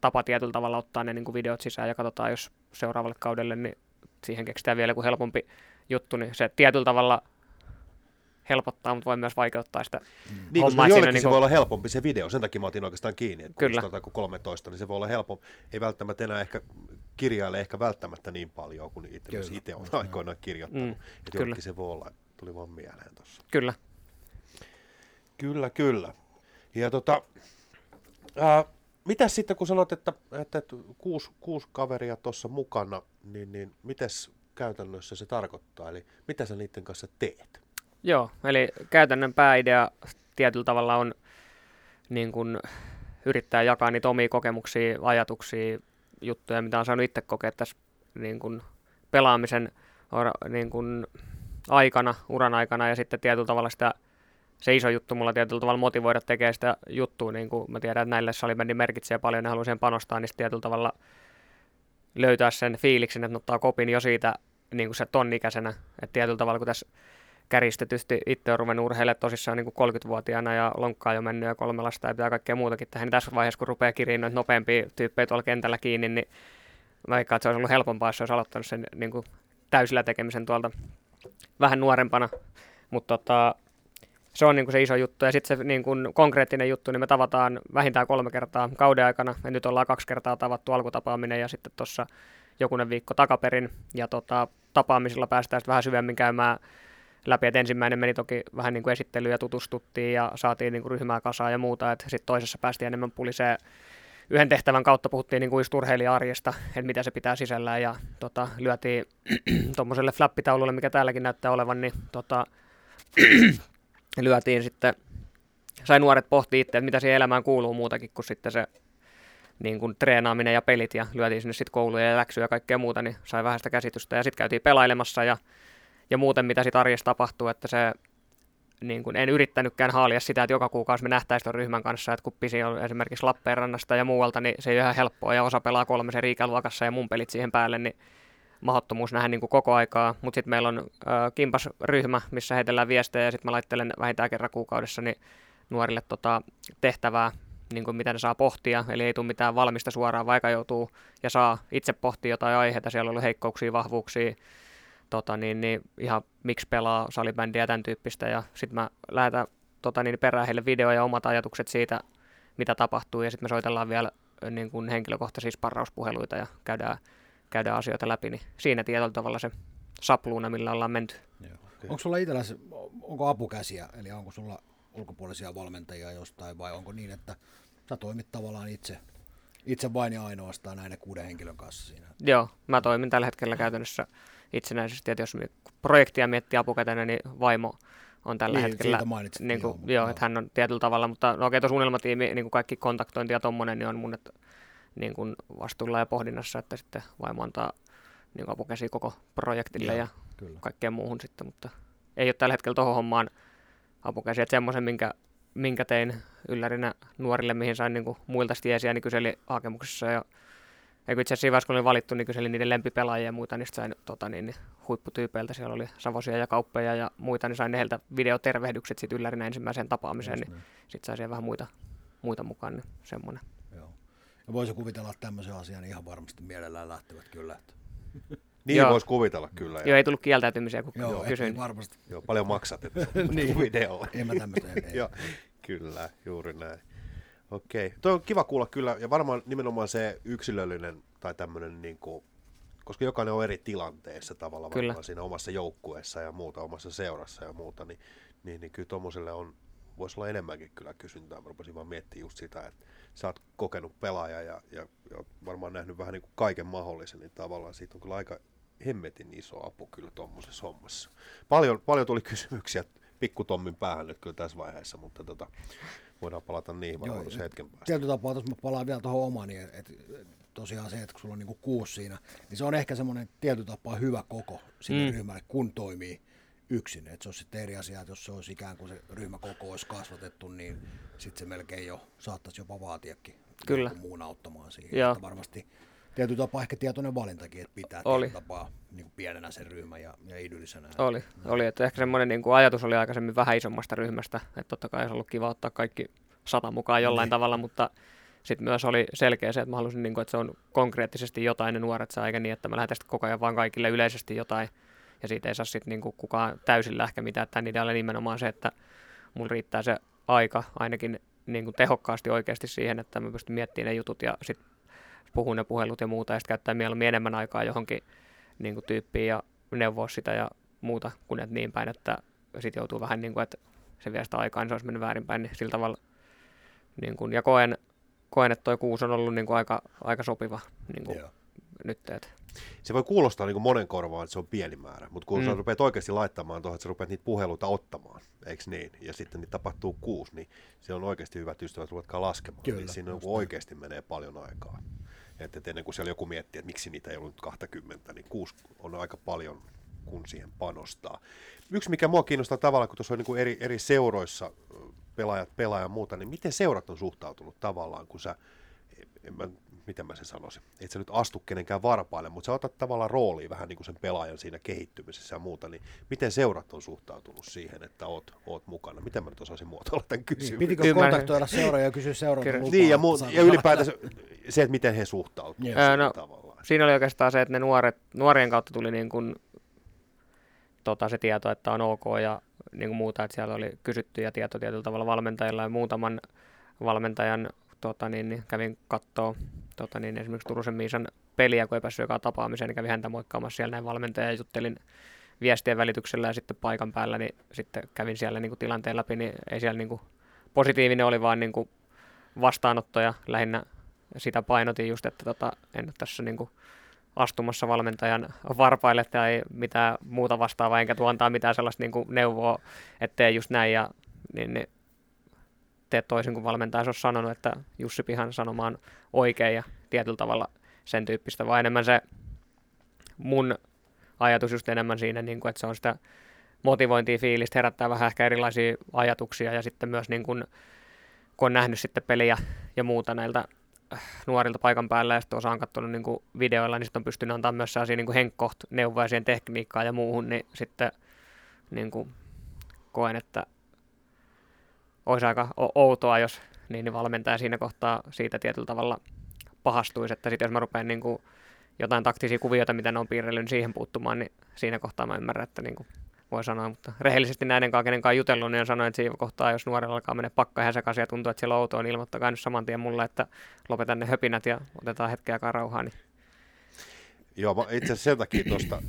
tapa tietyllä tavalla ottaa ne niin kuin videot sisään ja katsotaan, jos seuraavalle kaudelle, niin siihen keksitään vielä joku helpompi juttu, niin se tietyllä tavalla helpottaa, mutta voi myös vaikeuttaa sitä Niin, koska hommaa joillekin se niinku- voi olla helpompi se video, sen takia mä otin oikeastaan kiinni, että Kyllä. Kun 13, niin se voi olla helpompi. Ei välttämättä enää ehkä kirjaile ehkä välttämättä niin paljon kuin itse, Kyllä. itse on aikoinaan kirjoittanut. Mm, Mm, että kyllä. se voi olla, tuli vaan mieleen tuossa. Kyllä. Kyllä, kyllä. Ja tota, ää, mitäs sitten kun sanot, että, että, että kuusi, kuusi kaveria tuossa mukana, niin, niin mitäs käytännössä se tarkoittaa? Eli mitä sä niiden kanssa teet? Joo, eli käytännön pääidea tietyllä tavalla on niin kuin yrittää jakaa niitä omia kokemuksia, ajatuksia, juttuja, mitä on saanut itse kokea tässä niin kuin pelaamisen niin kuin aikana, uran aikana ja sitten tietyllä tavalla sitä se iso juttu mulla tietyllä tavalla motivoida tekemään sitä juttua, niin kuin mä tiedän, että näille salibändi merkitsee paljon, ne haluaa panostaa, niin tietyllä tavalla löytää sen fiiliksen, että ottaa kopin jo siitä niin kuin se tonnikäisenä, että tietyllä tavalla kun tässä käristetysti itse on ruvennut urheilemaan tosissaan niin kuin 30-vuotiaana ja lonkkaa jo mennyt ja kolme lasta ja pitää kaikkea muutakin tehdä, niin tässä vaiheessa kun rupeaa kiriin noita nopeampia tyyppejä tuolla kentällä kiinni, niin mä että se olisi ollut helpompaa, jos se olisi aloittanut sen niin kuin täysillä tekemisen tuolta vähän nuorempana, mutta tota, se on niin kuin se iso juttu. Ja sitten se niin kuin konkreettinen juttu, niin me tavataan vähintään kolme kertaa kauden aikana. Ja nyt ollaan kaksi kertaa tavattu alkutapaaminen ja sitten tuossa jokunen viikko takaperin. Ja tota, tapaamisilla päästään sitten vähän syvemmin käymään läpi. Et ensimmäinen meni toki vähän niin kuin esittelyä tutustuttiin ja saatiin niin kuin ryhmää kasaan ja muuta. Sitten toisessa päästiin enemmän puliseen yhden tehtävän kautta puhuttiin niin kuin urheilija-arjesta, että mitä se pitää sisällään ja tota, lyötiin tuommoiselle flappitaululle, mikä täälläkin näyttää olevan, niin tota, lyötiin sitten, sai nuoret pohtia itse, että mitä siihen elämään kuuluu muutakin kuin sitten se niin kuin treenaaminen ja pelit ja lyötiin sinne sitten kouluja ja läksyjä ja kaikkea muuta, niin sai vähän sitä käsitystä ja sitten käytiin pelailemassa ja, ja muuten mitä sitten arjessa tapahtuu, että se niin kuin en yrittänytkään haalia sitä, että joka kuukausi me nähtäisiin tuon ryhmän kanssa, että kun pisi on esimerkiksi Lappeenrannasta ja muualta, niin se ei ole ihan helppoa ja osa pelaa kolmisen riikäluokassa ja mun pelit siihen päälle, niin mahdottomuus nähdä niin kuin koko aikaa, mutta sitten meillä on ö, kimpasryhmä, missä heitellään viestejä ja sitten mä laittelen vähintään kerran kuukaudessa niin nuorille tota, tehtävää, niin kuin mitä ne saa pohtia, eli ei tule mitään valmista suoraan, vaikka joutuu ja saa itse pohtia jotain aiheita, siellä on ollut heikkouksia, vahvuuksia, tota, niin, niin ihan miksi pelaa salibändiä ja tämän tyyppistä, ja sitten mä lähetän tota, niin perään heille video ja omat ajatukset siitä, mitä tapahtuu, ja sitten me soitellaan vielä ö, niin kuin henkilökohtaisia sparrauspuheluita ja käydään käydään asioita läpi, niin siinä tietyllä tavalla se sapluuna, millä ollaan menty. Onko sulla itselläsi, onko apukäsiä, eli onko sulla ulkopuolisia valmentajia jostain, vai onko niin, että sä toimit tavallaan itse, itse vain ja ainoastaan näiden kuuden henkilön kanssa siinä? Joo, mä toimin tällä hetkellä käytännössä itsenäisesti, että jos projektia miettii apukätenä, niin vaimo on tällä Niin, hetkellä. niin kuin, joo, joo, joo. että hän on tietyllä tavalla, mutta no okei, tuossa unelmatiimi, niin kuin kaikki kontaktointi ja tommonen, niin on mun että, niin kuin vastuulla ja pohdinnassa, että sitten vaimo antaa niin kuin apukäsiä koko projektille Joo, ja Kyllä. kaikkeen muuhun sitten, mutta ei ole tällä hetkellä tuohon hommaan apukäsiä, että semmoisen, minkä, minkä tein yllärinä nuorille, mihin sain niin kuin muilta stiesiä, niin kyseli hakemuksessa ja ja itse asiassa kun olin valittu, niin kyselin niiden lempipelaajia ja muita, niin sain tota, niin, niin, huipputyypeiltä. Siellä oli Savosia ja Kauppeja ja muita, niin sain heiltä videotervehdykset sit yllärinä ensimmäiseen tapaamiseen, Just niin niin. sitten sai siellä vähän muita, muita mukaan, niin semmoinen. Joo. Ja voisi kuvitella, että tämmöisen asian ihan varmasti mielellään lähtevät kyllä. Että, Niin voisi kuvitella kyllä. Joo, Ja, ei tullut kieltäytymisiä, kun joo, kysyin. ei varmasti. joo, paljon maksat, että Niin. niin. videolle. En mä tämmöistä. Joo, kyllä, juuri näin. Okei, toi on kiva kuulla kyllä, ja varmaan nimenomaan se yksilöllinen tai tämmöinen, niin kuin, koska jokainen on eri tilanteessa tavallaan Kyllä. varmaan siinä omassa joukkueessa ja muuta, omassa seurassa ja muuta, niin, niin, niin kyllä tuommoiselle on, voisi olla enemmänkin kyllä kysyntää. Mä rupesin vaan miettimään just sitä, että sä oot kokenut pelaaja ja, ja, ja varmaan nähnyt vähän niin kuin kaiken mahdollisen, niin tavallaan siitä on kyllä aika hemmetin iso apu kyllä tuommoisessa hommassa. Paljon, paljon tuli kysymyksiä pikkutommin päähän nyt kyllä tässä vaiheessa, mutta tota, voidaan palata niihin varmaan Joo, tuossa hetken päästä. Tietyllä tapaa, jos mä palaan vielä tuohon omaan, niin et, et, tosiaan se, että kun sulla on niinku kuusi siinä, niin se on ehkä semmoinen tietyllä tapaa hyvä koko sille Mm. ryhmälle, kun toimii yksin. Et se on sitten eri asia, että jos se olisi ikään kuin se ryhmäkoko olisi kasvatettu, niin sitten se melkein jo saattaisi jopa vaatiakin Kyllä. jonkun muun auttamaan siihen. Että varmasti tietyllä tapaa ehkä tietoinen valintakin, että pitää Oli. tapaa niin kuin pienenä sen ryhmän ja, ja idyllisenä. Oli, oli, että ehkä semmoinen niin kuin ajatus oli aikaisemmin vähän isommasta ryhmästä, että totta kai olisi ollut kiva ottaa kaikki sata mukaan jollain Niin. tavalla, mutta sitten myös oli selkeä se, että mä halusin, niin kuin, että se on konkreettisesti jotain ne nuoret saa, eikä niin, että mä lähetän sitten koko ajan vaan kaikille yleisesti jotain, ja siitä ei saa sitten niin kuin kukaan täysillä ehkä mitään, että niitä oli nimenomaan se, että mulla riittää se aika ainakin niin kuin tehokkaasti oikeasti siihen, että mä pystyn miettimään ne jutut ja sitten puhun ne puhelut ja muuta, ja sitten käyttää mieluummin enemmän aikaa johonkin niin kuin tyyppiin ja neuvoa sitä ja muuta, kun et niin päin, että sitten joutuu vähän niin kuin, että se vie sitä aikaa, niin se olisi mennyt väärinpäin, niin sillä tavalla. Niin kuin, ja koen, koen, että toi kuusi on ollut niin kuin aika, aika sopiva niin kuin Joo. nyt. Et. Se voi kuulostaa niin kuin monen korvaan, että se on pieni määrä, mutta kun mm. sä rupeat oikeasti laittamaan tuohon, että sä rupeat niitä puheluita ottamaan, eikö niin, ja sitten niitä tapahtuu kuusi, niin se on oikeasti hyvät ystävät, ruvetkaa laskemaan, Kyllä, niin siinä just niin näin. oikeasti menee paljon aikaa. Että et ennen kuin siellä joku miettii, että miksi niitä ei ollut nyt 20, niin kuusi on aika paljon, kun siihen panostaa. Yksi, mikä mua kiinnostaa tavallaan, kun tuossa on niin kuin eri, eri seuroissa pelaajat pelaa ja muuta, niin miten seurat on suhtautunut tavallaan, kun sä, en mä, miten mä sen sanoisin, et sä nyt astu kenenkään varpaille, mutta sä otat tavallaan roolia vähän niin kuin sen pelaajan siinä kehittymisessä ja muuta, niin miten seurat on suhtautunut siihen, että oot, oot mukana? Miten mä nyt osaisin muotoilla tämän Niin, kysymyksen? pitikö Ymmärrän. kontaktoida seuraa ja kysyä Kyllä. lupaa? Niin, ja, saa- ja ylipäätänsä se, että miten he suhtautuvat siihen Ää, no, tavallaan. Siinä oli oikeastaan se, että ne nuoret, nuorien kautta tuli niin kuin, tota, se tieto, että on ok ja niin kuin muuta, että siellä oli kysytty ja tieto tietyllä tavalla valmentajilla ja muutaman valmentajan tota, niin, niin kävin kattoo tota, niin, esimerkiksi Turusen Miisan peliä, kun ei päässyt joka tapaamiseen, niin kävin häntä moikkaamassa siellä näin valmentaja ja juttelin viestien välityksellä ja sitten paikan päällä, niin sitten kävin siellä niin kuin tilanteen läpi, niin ei siellä niin kuin, positiivinen oli vaan niin kuin vastaanotto ja lähinnä sitä painotin just, että tota, en ole tässä niin kuin astumassa valmentajan varpaille tai mitään muuta vastaavaa, enkä tuo antaa mitään sellaista niin kuin neuvoa, että tee just näin ja niin, niin tee toisin kuin valmentaja olisi sanonut, että Jussi Pihan sanoma on oikein ja tietyllä tavalla sen tyyppistä, vaan enemmän se mun ajatus just enemmän siinä, niin kuin, että se on sitä motivointia, fiilistä, herättää vähän ehkä erilaisia ajatuksia ja sitten myös niin kuin, kun on nähnyt sitten peliä ja muuta näiltä äh, nuorilta paikan päällä ja sitten osa on katsonut niin kuin videoilla, niin sitten on pystynyt antaa myös sellaisia niin henkkoht neuvoja siihen tekniikkaan ja muuhun, niin sitten niin kuin koen, että olisi aika outoa, jos niin, niin valmentaja siinä kohtaa siitä tietyllä tavalla pahastuisi, että sitten jos mä rupean niin kuin jotain taktisia kuvioita, mitä ne on piirrellyt, niin siihen puuttumaan, niin siinä kohtaa mä ymmärrän, että niin kuin voi sanoa, mutta rehellisesti näiden kanssa, kenen kanssa jutellut, niin sanonut, että siinä kohtaa, jos nuorella alkaa mennä pakka ihan sekaisin ja tuntuu, että siellä on outoa, niin ilmoittakaa nyt saman tien mulle, että lopetan ne höpinät ja otetaan hetkeä aikaa rauhaa. Niin. Joo, itse asiassa sen takia tuosta,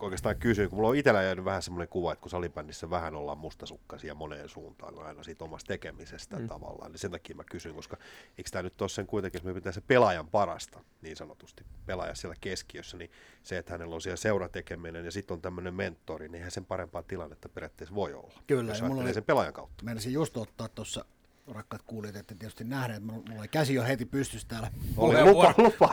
oikeastaan kysyä, kun mulla on itsellä jäänyt vähän semmoinen kuva, että kun salibändissä vähän ollaan mustasukkaisia moneen suuntaan aina siitä omasta tekemisestä mm. tavallaan, niin sen takia mä kysyn, koska eikö tämä nyt ole sen kuitenkin, että me pitää se pelaajan parasta, niin sanotusti, pelaaja siellä keskiössä, niin se, että hänellä on siellä seuratekeminen ja sitten on tämmöinen mentori, niin eihän sen parempaa tilannetta periaatteessa voi olla, Kyllä, jos mulla oli- sen pelaajan kautta. Meinasin just ottaa tuossa, rakkaat kuulijat, että tietysti nähneet, että mulla oli käsi jo heti pystyssä täällä. Ole lupa, lupa.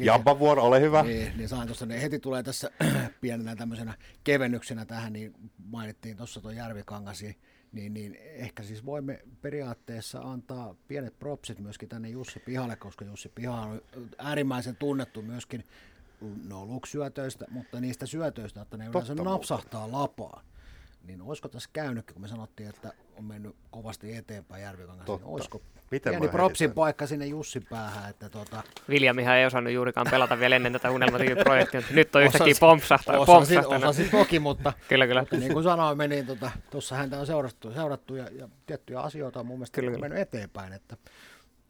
Jampan vuoro, ole hyvä. Niin, niin sain tuossa, niin heti tulee tässä pienenä tämmöisenä kevennyksenä tähän, niin mainittiin tuossa tuo Järvikangasi, niin, niin ehkä siis voimme periaatteessa antaa pienet propsit myöskin tänne Jussi Pihalle, koska Jussi Piha on äärimmäisen tunnettu myöskin no luksyötöistä, mutta niistä syötöistä, että ne yleensä Totta napsahtaa lapaan. Niin olisiko tässä käynyt, kun me sanottiin, että on mennyt kovasti eteenpäin Järvikangassa, niin olisiko Miten pieni propsin heitän? paikka sinne Jussin päähän, että tota, Viljamihan ei osannut juurikaan pelata vielä ennen tätä unelmatiiviprojektia, mutta nyt on yhtäkkiä pompsahtanut. Osasin, pompsahtanut. osasin toki, mutta, Kyllä, kyllä. mutta niin kuin sanoin, meni, tuossa tota, häntä on seurattu, seurattu ja, ja tiettyjä asioita on mun mielestä Kyllä, kyllä, kyllä. mennyt eteenpäin. Että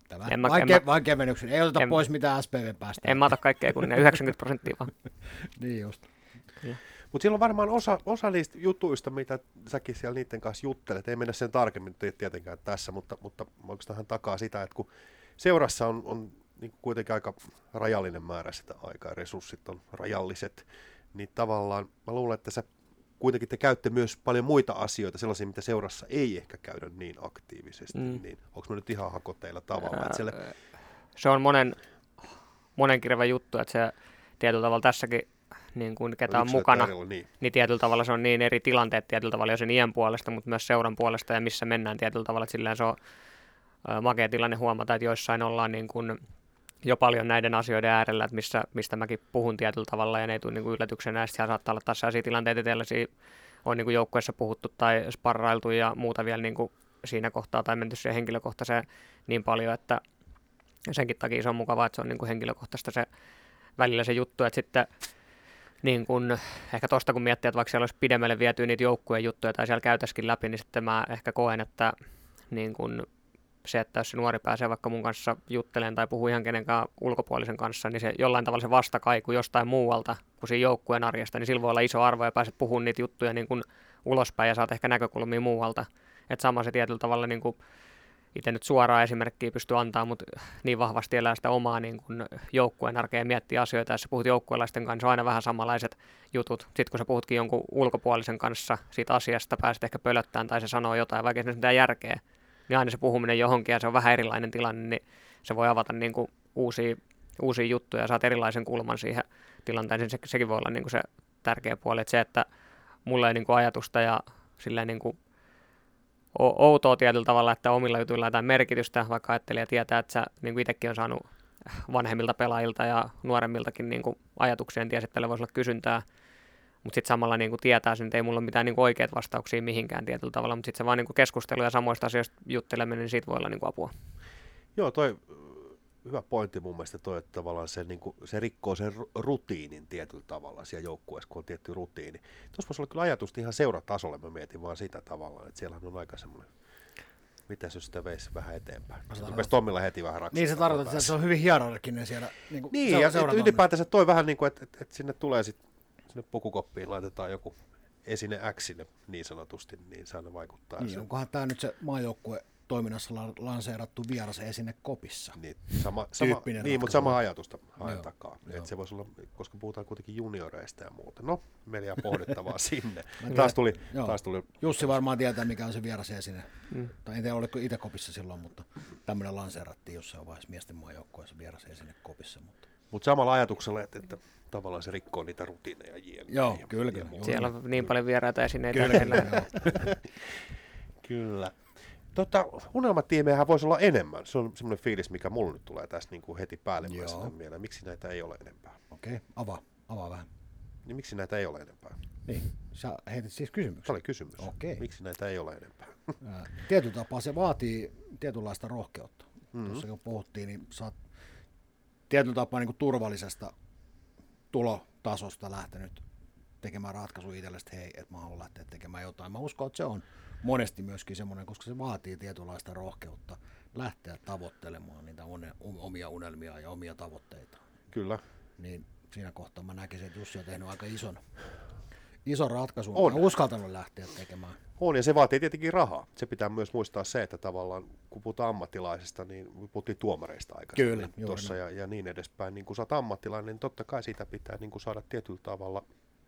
tämä, En mä- vain, en vain kevennyksen, ei oteta en- pois mitään SPV päästä. En mä ota kaikkea kuin ne 90 prosenttia vaan. Niin just. Mutta siellä on varmaan osa, osa niistä jutuista, mitä säkin siellä niiden kanssa juttelet. Ei mennä sen tarkemmin ti- tietenkään tässä, mutta, mutta oikeastaan takaa sitä, että kun seurassa on, on niin kuitenkin aika rajallinen määrä sitä aikaa resurssit on rajalliset, niin tavallaan mä luulen, että sä kuitenkin te käytte myös paljon muita asioita, sellaisia, mitä seurassa ei ehkä käydä niin aktiivisesti, mm. Niin onko mä nyt ihan hakoteilla tavalla, että siellä, se on monen, monen kirjava juttu, että se tietyllä tavalla tässäkin, niin kuin ketä on yksilöt mukana, erillä, niin, niin tietyllä tavalla se on niin eri tilanteet tietyllä tavalla jo sen iän puolesta, mutta myös seuran puolesta ja missä mennään tietyllä tavalla, että silleen se on makea tilanne huomata, että joissain ollaan niin kuin jo paljon näiden asioiden äärellä, että missä, mistä mäkin puhun tietyllä tavalla ja ne ei tule niin kuin yllätyksenä, ja siellä saattaa olla taas sellaisia tilanteita, että on niin kuin joukkueessa puhuttu tai sparrailtu ja muuta vielä niin kuin siinä kohtaa tai menty siihen henkilökohtaiseen niin paljon, että senkin takia se on mukavaa, että se on niin kuin henkilökohtaista se välillä se juttu, että sitten niin kun, ehkä tuosta kun miettii, että vaikka siellä olisi pidemmälle viety niitä joukkueen juttuja tai siellä käytäisikin läpi, niin sitten mä ehkä koen, että niin kun se, että jos se nuori pääsee vaikka mun kanssa juttelemaan tai puhuu ihan kenenkään ulkopuolisen kanssa, niin se jollain tavalla se vastakaiku jostain muualta kuin siinä joukkueen arjesta, niin sillä voi olla iso arvo ja pääset puhumaan niitä juttuja niin kun ulospäin ja saat ehkä näkökulmia muualta. Että sama se tietyllä tavalla niin kuin itse nyt suoraa esimerkkiä pysty antaa, mutta niin vahvasti elää sitä omaa niin kuin joukkueen arkea ja miettiä asioita. Jos puhut joukkueelaisten kanssa, on aina vähän samanlaiset jutut. Sitten kun sä puhutkin jonkun ulkopuolisen kanssa siitä asiasta, pääset ehkä pölöttämään tai se sanoo jotain, vaikka siinä mitään järkeä, niin aina se puhuminen johonkin ja se on vähän erilainen tilanne, niin se voi avata niin kuin uusia, uusia juttuja ja saat erilaisen kulman siihen tilanteeseen. Se, sekin voi olla niin kuin se tärkeä puoli, että se, että mulla ei niin kuin ajatusta ja silleen niin kuin outoa tietyllä tavalla, että omilla jutuilla jotain merkitystä, vaikka ajattelija tietää, että sä niin itsekin on saanut vanhemmilta pelaajilta ja nuoremmiltakin niin kuin ajatuksia, en tiedä, että voisi olla kysyntää, mutta sitten samalla niin kuin tietää että ei mulla ole mitään niin kuin oikeat vastauksia mihinkään tietyllä tavalla, mutta sitten se vaan niin kuin keskustelu ja samoista asioista jutteleminen, niin siitä voi olla niin kuin apua. Joo, toi hyvä pointti mun mielestä toi, että tavallaan se, niin kuin, se rikkoo sen ru- rutiinin tietyllä tavalla siellä joukkueessa, kun on tietty rutiini. Tuossa voisi olla kyllä ajatusta ihan seuratasolle, mä mietin vaan sitä tavallaan, että siellä on aika semmoinen, mitä jos sitä veisi vähän eteenpäin. Rupesi Tommilla heti vähän raksuttaa. Niin se tarkoittaa, että se on hyvin hierarkinen siellä. Niin, kuin Niin, ja ylipäätänsä toi vähän niin kuin, että, että, että sinne tulee sitten, sinne pukukoppiin laitetaan joku esine X sinne niin sanotusti, niin se aina vaikuttaa. Niin, se, onkohan tämä nyt se maajoukkue toiminnassa la- lanseerattu vieras esine kopissa? Niin, sama, sama, niin mutta sama ajatusta haen takaa. Et se voisi olla, koska puhutaan kuitenkin junioreista ja muuta. No, meillä jää pohdittavaa sinne. tiedän, Taas tuli, joo. taas tuli Jussi varmaan tietää, mikä on se vieras esine. Mm. Tai en tiedä, oliko itse kopissa silloin, mutta tämmöinen lanseerattiin jossain vaiheessa miesten maajoukkueessa vieras esine kopissa. Mutta... mutta samalla ajatuksella, että, että tavallaan se rikkoo niitä rutiineja. jne. Joo, ja, kyllä, ja kyllä. Siellä on niin paljon vieraita esineitä. Kyllä. Kyllä. Tota, unelmatiimejähän voisi olla enemmän. Se on semmoinen fiilis, mikä mulla nyt tulee tässä niin kuin heti päällimmäisenä mieleen. Miksi näitä ei ole enempää? Okei, okay, avaa, avaa vähän. Niin miksi näitä ei ole enempää? Niin, sä heitit siis Se kysymyksen. oli kysymys. Okei. Miksi näitä ei ole enempää? Ää, Tietyllä tapaa se vaatii tietynlaista rohkeutta. Mhm. Mm-hmm. Tuossa kun puhuttiin, niin sä oot tietyllä tapaa niin kuin turvallisesta tulotasosta lähtenyt tekemään ratkaisu itsellesi, että hei, että mä haluan lähteä tekemään jotain. Mä uskon, että se on monesti myöskin semmoinen, koska se vaatii tietynlaista rohkeutta lähteä tavoittelemaan niitä um- omia unelmia ja omia tavoitteita. Kyllä. Niin siinä kohtaa mä näkisin, että Jussi on tehnyt aika ison, ison ratkaisun. On. On. uskaltanut lähteä tekemään. On, ja se vaatii tietenkin rahaa. Se pitää myös muistaa se, että tavallaan kun puhutaan ammattilaisista, niin puhuttiin tuomareista aikaisemmin Kyllä, juuri tuossa ja, ja, niin edespäin. Niin kun sä oot ammattilainen, niin totta kai siitä pitää niin kun saada tietyllä tavalla,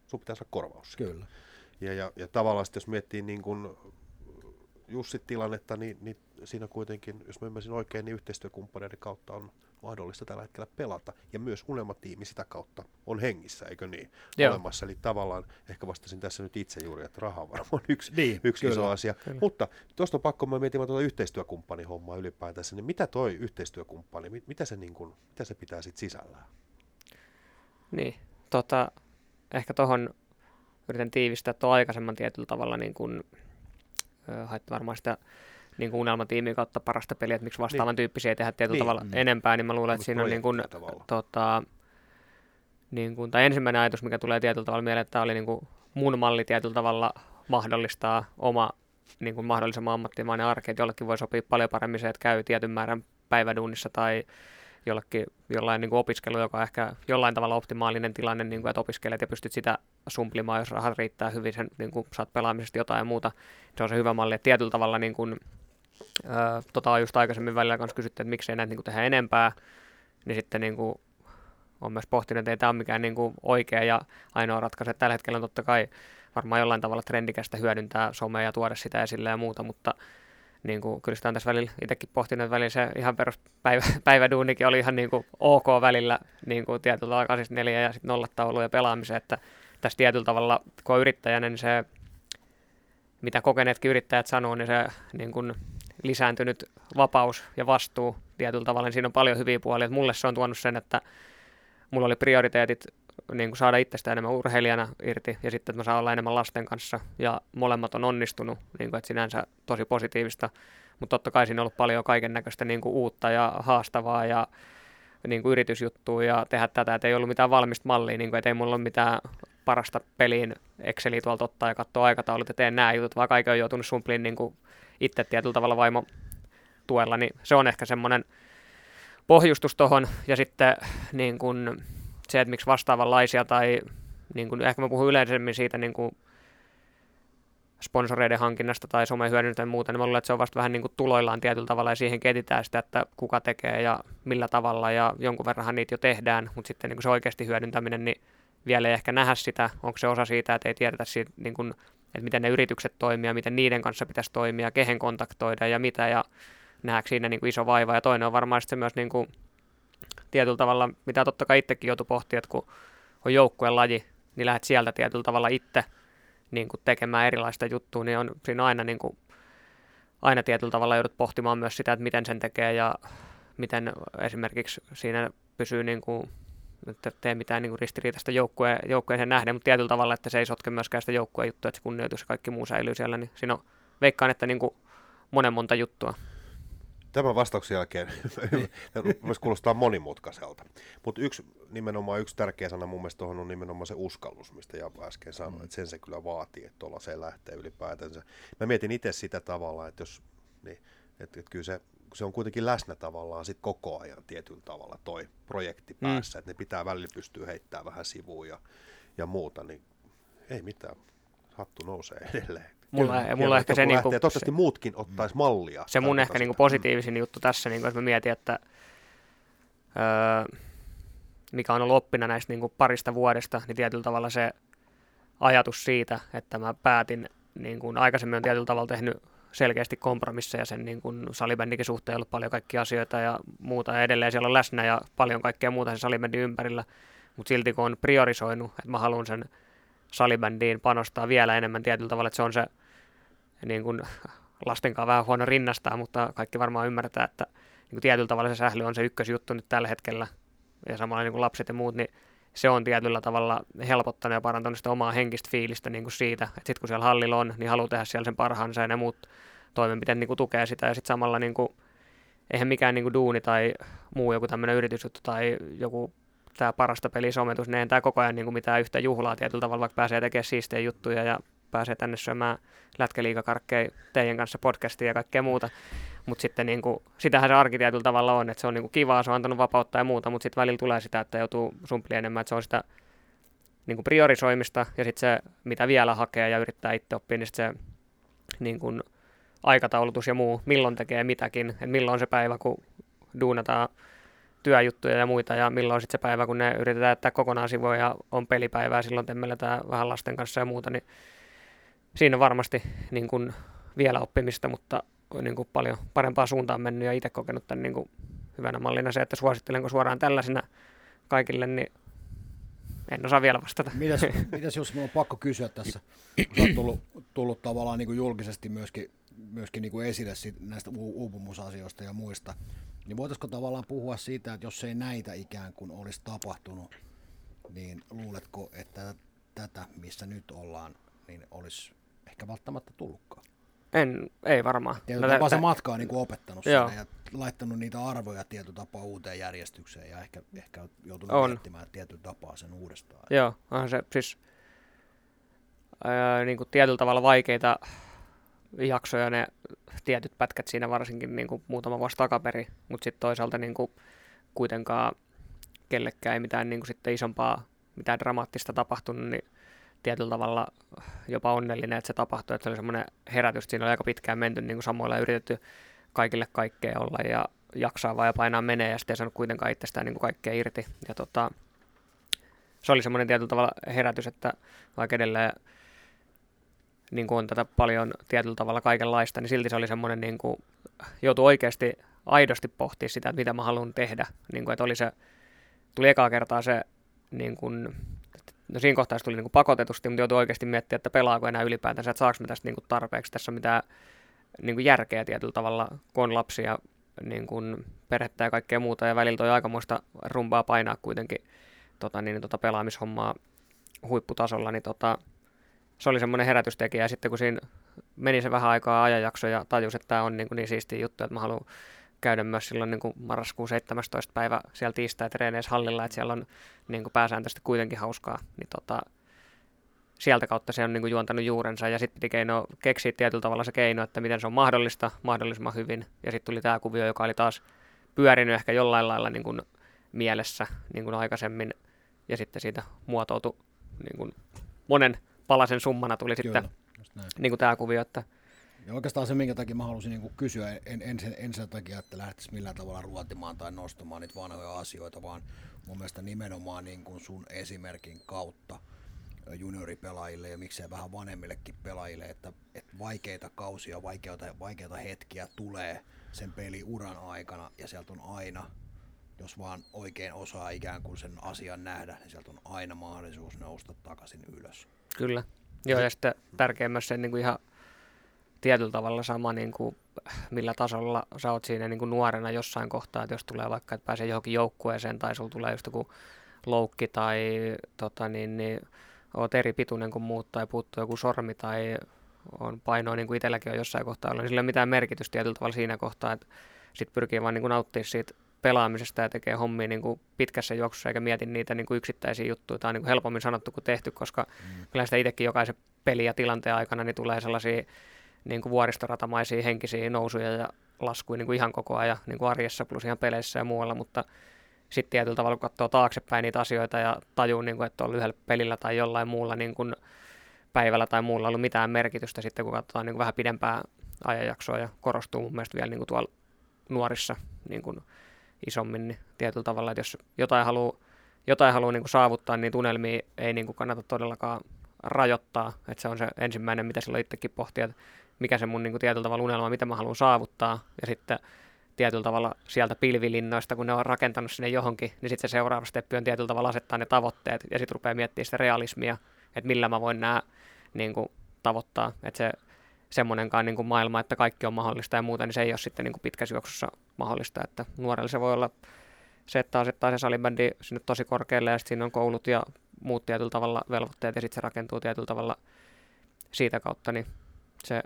sun pitää saada korvaus. siitä. Kyllä. Ja, ja, ja tavallaan sitten jos miettii niin kun Jussit tilannetta, niin, niin siinä kuitenkin, jos mä ymmärsin oikein, niin yhteistyökumppaneiden kautta on mahdollista tällä hetkellä pelata. Ja myös unelmatiimi sitä kautta on hengissä, eikö niin? Joo. Olemassa. Eli tavallaan, ehkä vastasin tässä nyt itse juuri, että raha on varmaan yksi, Niin, yksi kyllä. iso asia. Mutta tuosta on pakko mä mietin tuota yhteistyökumppanihommaa ylipäätänsä. Niin mitä toi yhteistyökumppani, mit- mitä se, niin kuin, mitä se pitää sitten sisällään? Niin, tota, ehkä tuohon yritän tiivistää tuon aikaisemman tietyllä tavalla, niin kuin, hait varmaan sitä niin kuin unelmatiimin kautta parasta peliä, että miksi vastaavan niin. tyyppisiä ei tehdä tietyllä Niin. niin. tavalla Mm. mm. enempää, niin mä luulen, että siinä on niin kuin, tota, niin kuin, tai ensimmäinen ajatus, mikä tulee tietyllä tavalla mieleen, että tämä oli niin kuin mun malli tietyllä tavalla mahdollistaa oma niin kuin mahdollisimman ammattimainen arki, että jollekin voi sopia paljon paremmin se, että käy tietyn määrän päiväduunissa tai jollekin, jollain niin kuin opiskelu, joka on ehkä jollain tavalla optimaalinen tilanne, niin kuin, että opiskelet ja pystyt sitä sumplimaan, jos rahat riittää hyvin, sen, niin kuin saat pelaamisesta jotain ja muuta. Se on se hyvä malli, että tietyllä tavalla niin kuin, ö, tota on just aikaisemmin välillä kanssa kysytty, että miksei näitä niin kuin tehdä enempää, niin sitten niin kuin, on myös pohtinut, että ei tämä ole mikään niin kuin oikea ja ainoa ratkaisu. Tällä hetkellä on totta kai varmaan jollain tavalla trendikästä hyödyntää somea ja tuoda sitä esille ja muuta, mutta niin kuin, kyllä sitä on tässä välillä itsekin pohtinut, että välillä se ihan perus päivä, päiväduunikin oli ihan niin kuin ok välillä niin kuin tietyllä tavalla 84 ja sitten nollataulu ja pelaamiseen, että tässä tietyllä tavalla, kun on yrittäjänä, niin se, mitä kokeneetkin yrittäjät sanoo, niin se niin kuin lisääntynyt vapaus ja vastuu tietyllä tavalla, niin siinä on paljon hyviä puolia. Mulle se on tuonut sen, että mulla oli prioriteetit niin kuin saada itsestä enemmän urheilijana irti ja sitten, että mä saan olla enemmän lasten kanssa. Ja molemmat on onnistunut, niin kuin, että sinänsä tosi positiivista, mutta totta kai siinä on ollut paljon kaiken näköistä niin uutta ja haastavaa ja niin kuin yritysjuttua ja tehdä tätä, että ei ollut mitään valmista mallia, niin kuin, että ei mulla ole mitään parasta peliin Exceliä tuolta ottaa ja katsoa aikataulut ja teen nämä jutut, vaan kaikki on joutunut sumpliin niin kuin itse tietyllä tavalla vaimo tuella, niin se on ehkä semmoinen pohjustus tuohon ja sitten niin kuin se, että miksi vastaavanlaisia tai niin kuin, ehkä mä puhun yleisemmin siitä niin kuin sponsoreiden hankinnasta tai somen hyödyntä ja muuta, niin mä luulen, että se on vasta vähän niin kuin tuloillaan tietyllä tavalla ja siihen ketitään sitä, että kuka tekee ja millä tavalla ja jonkun verranhan niitä jo tehdään, mutta sitten niin kuin se oikeasti hyödyntäminen, niin vielä ei ehkä nähdä sitä, onko se osa siitä, että ei tiedetä siitä, niin kuin, että miten ne yritykset toimia, miten niiden kanssa pitäisi toimia, kehen kontaktoida ja mitä ja nähdäänkö siinä niin kuin iso vaiva. Ja toinen on varmaan se myös niin kuin tietyllä tavalla, mitä totta kai itsekin joutui pohtimaan, että kun on joukkueen laji, niin lähdet sieltä tietyllä tavalla itse niin kuin tekemään erilaista juttua, niin on siinä aina, niin kuin, aina tietyllä tavalla joudut pohtimaan myös sitä, että miten sen tekee ja miten esimerkiksi siinä pysyy niin kuin, että tee mitään niin ristiriitaista joukkueen, joukkueeseen nähden, mutta tietyllä tavalla, että se ei sotke myöskään sitä joukkueen juttua, että se kunnioitus ja kaikki muu säilyy siellä, niin siinä on, veikkaan, että niin kuin monen monta juttua. Tämän vastauksen jälkeen voisi kuulostaa monimutkaiselta. Mutta yksi, nimenomaan yksi tärkeä sana mun mielestä tuohon on nimenomaan se uskallus, mistä Japo äsken sanoi, mm. että sen se kyllä vaatii, että tuolla se lähtee ylipäätänsä. Mä mietin itse sitä tavalla, että jos, niin, että, että kyllä se, se on kuitenkin läsnä tavallaan sit koko ajan tietyllä tavalla toi projekti Mm. päässä, että ne pitää välillä pystyä heittämään vähän sivuun ja, ja muuta, niin ei mitään, hattu nousee edelleen. Mulla, Kyllä. mulla Hienoa, ehkä se, niin kuin, toivottavasti muutkin ottaisi mallia. se mun ehkä niin kuin positiivisin juttu tässä, niin kuin, jos mä mietin, että öö, mikä on ollut oppina näistä niin kuin parista vuodesta, niin tietyllä tavalla se ajatus siitä, että mä päätin, niin kuin aikaisemmin on tietyllä tavalla tehnyt selkeästi kompromisseja sen niin kuin salibändikin suhteen, ollut paljon kaikkia asioita ja muuta, ja edelleen siellä on läsnä ja paljon kaikkea muuta sen salibändin ympärillä, mutta silti kun on priorisoinut, että mä haluan sen salibändiin panostaa vielä enemmän tietyllä tavalla, että se on se niin kuin lasten kanssa vähän huono rinnastaa, mutta kaikki varmaan ymmärtää, että niin kuin tietyllä tavalla se sähly on se ykkösjuttu nyt tällä hetkellä, ja samalla niin kuin lapset ja muut, niin se on tietyllä tavalla helpottanut ja parantanut sitä omaa henkistä fiilistä niin kuin siitä, että sitten kun siellä hallilla on, niin haluaa tehdä siellä sen parhaansa ja ne muut toimenpiteet niin kuin tukee sitä ja sitten samalla niin kuin, eihän mikään niin kuin duuni tai muu joku tämmöinen yritysjuttu tai joku tämä parasta peli sometus, niin eihän tämä koko ajan niin kuin mitään yhtä juhlaa tietyllä tavalla, vaikka pääsee tekemään siistejä juttuja ja pääsee tänne syömään lätkäliikakarkkeja teidän kanssa podcastia ja kaikkea muuta. Mutta sitten niin kuin, sitähän se arki tietyllä tavalla on, että se on niin kuin kivaa, se on antanut vapautta ja muuta, mutta sitten välillä tulee sitä, että joutuu sumpli enemmän, että se on sitä niin kuin priorisoimista ja sitten se, mitä vielä hakee ja yrittää itse oppia, niin se niin kuin, aikataulutus ja muu, milloin tekee mitäkin, että milloin on se päivä, kun duunataan työjuttuja ja muita, ja milloin sitten se päivä, kun ne yritetään jättää kokonaan sivuja ja on pelipäivää, silloin temmelletään vähän lasten kanssa ja muuta, niin siinä on varmasti niin kuin vielä oppimista, mutta niin kuin paljon parempaa suuntaan mennyt ja itse kokenut tämän niin kuin hyvänä mallina se, että suosittelenko suoraan tällaisena kaikille, niin en osaa vielä vastata. Mitäs, mitäs jos minulla on pakko kysyä tässä, kun olet tullut, tullut tavallaan niin kuin julkisesti myöskin, myöskin niin kuin esille näistä uupumusasioista ja muista, niin voitaisiko tavallaan puhua siitä, että jos ei näitä ikään kuin olisi tapahtunut, niin luuletko, että tätä, missä nyt ollaan, niin olisi ehkä välttämättä tullutkaan? En, ei varmaan. Tietyllä tapaa se matka on niin kuin opettanut sen ja laittanut niitä arvoja tietyllä tapaa uuteen järjestykseen ja ehkä, ehkä joutunut on. miettimään tietyllä tapaa sen uudestaan. Joo, onhan se siis ää, niin kuin tietyllä tavalla vaikeita jaksoja ne tietyt pätkät siinä varsinkin niin kuin muutama vuosi takaperi, mutta sitten toisaalta niin kuin kuitenkaan kellekään ei mitään niin kuin sitten isompaa, mitään dramaattista tapahtunut, niin tietyllä tavalla jopa onnellinen, että se tapahtui, että se oli semmoinen herätys, siinä oli aika pitkään menty niin kuin samoilla ja yritetty kaikille kaikkea olla ja jaksaa vaan ja painaa menee ja sitten ei saanut kuitenkaan itsestään niin kuin kaikkea irti. Ja tota, se oli semmoinen tietyllä tavalla herätys, että vaikka edelleen niin kuin on tätä paljon tietyllä tavalla kaikenlaista, niin silti se oli semmoinen, niin kuin, joutui oikeasti aidosti pohtimaan sitä, että mitä mä haluan tehdä. Niin kuin, että oli se, tuli ekaa kertaa se, niin kuin, no siinä kohtaa se tuli niin kuin pakotetusti, mutta joutui oikeasti miettimään, että pelaako enää ylipäätänsä, että saako me tästä niin kuin tarpeeksi. Tässä on mitään niin kuin järkeä tietyllä tavalla, kun on lapsia, niin kuin perhettä ja kaikkea muuta, ja välillä toi aikamoista rumpaa painaa kuitenkin tota, niin, tota pelaamishommaa huipputasolla, niin tota, se oli semmoinen herätystekijä. Ja sitten kun siinä meni se vähän aikaa ajanjakso ja tajus, että tämä on niin, kuin niin siistiä juttu, että mä haluan käydä myös silloin niin kuin marraskuun 17. päivä siellä tiistai treeneissä hallilla, että siellä on niin kuin pääsääntöisesti kuitenkin hauskaa, niin tota, sieltä kautta se on niin kuin juontanut juurensa ja sitten piti keino, keksiä tietyllä tavalla se keino, että miten se on mahdollista mahdollisimman hyvin. Ja sitten tuli tämä kuvio, joka oli taas pyörinyt ehkä jollain lailla niin kuin mielessä niin kuin aikaisemmin ja sitten siitä muotoutui niin kuin monen palasen summana tuli Kyllä, sitten niin kuin tämä kuvio. Että... Ja oikeastaan se, minkä takia mä halusin niin kysyä, en, en, sen, en sen takia, että lähtisi millään tavalla ruotimaan tai nostamaan niitä vanhoja asioita, vaan mun mielestä nimenomaan niin kuin sun esimerkin kautta junioripelaajille ja miksei vähän vanhemmillekin pelaajille, että, että vaikeita kausia, vaikeita, vaikeita hetkiä tulee sen peliuran aikana ja sieltä on aina, jos vaan oikein osaa ikään kuin sen asian nähdä, niin sieltä on aina mahdollisuus nousta takaisin ylös. Kyllä. Joo, ja sitten tärkeä myös se niin kuin ihan tietyllä tavalla sama, niin kuin, millä tasolla sä oot siinä niin kuin nuorena jossain kohtaa, että jos tulee vaikka, että pääsee johonkin joukkueeseen tai sulla tulee just joku loukki tai tota, niin, niin, oot eri pituinen kuin muut tai puuttuu joku sormi tai on painoa niin kuin itselläkin on jossain kohtaa ollut, niin sillä ei ole mitään merkitystä tietyllä tavalla siinä kohtaa, että sitten pyrkii vaan niin kuin nauttia siitä pelaamisesta ja tekee hommia niin kuin pitkässä juoksussa eikä mieti niitä niin kuin yksittäisiä juttuja. Tämä on niin kuin helpommin sanottu kuin tehty, koska mm. kyllä sitä itsekin jokaisen peli ja tilanteen aikana niin tulee sellaisia niin kuin vuoristoratamaisia henkisiä nousuja ja laskuja niin kuin ihan koko ajan niin kuin arjessa plus ihan peleissä ja muualla, mutta sitten tietyllä tavalla kun katsoo taaksepäin niitä asioita ja tajuu, niin kuin, että on lyhyellä pelillä tai jollain muulla niin kuin päivällä tai muulla ollut mitään merkitystä sitten, kun katsotaan niin kuin vähän pidempää ajanjaksoa ja korostuu mun mielestä vielä niin kuin tuolla nuorissa niin kuin isommin niin tietyllä tavalla, että jos jotain haluaa jotain haluaa niin saavuttaa, niin tunnelmia ei niin kannata todellakaan rajoittaa. Että se on se ensimmäinen, mitä silloin itsekin pohtia, että mikä se mun niin tietyllä tavalla unelma, mitä mä haluan saavuttaa. Ja sitten tietyllä tavalla sieltä pilvilinnoista, kun ne on rakentanut sinne johonkin, niin sitten se seuraava steppi on tietyllä tavalla asettaa ne tavoitteet ja sitten rupeaa miettimään sitä realismia, että millä mä voin nämä niin tavoittaa. Että se semmoinenkaan niin kuin maailma, että kaikki on mahdollista ja muuta, niin se ei ole sitten niin kuin pitkässä juoksussa mahdollista. Että nuorelle se voi olla se, että asettaa se salibändi sinne tosi korkealle ja sitten siinä on koulut ja muut tietyllä tavalla velvoitteet ja sitten se rakentuu tietyllä tavalla siitä kautta, niin se,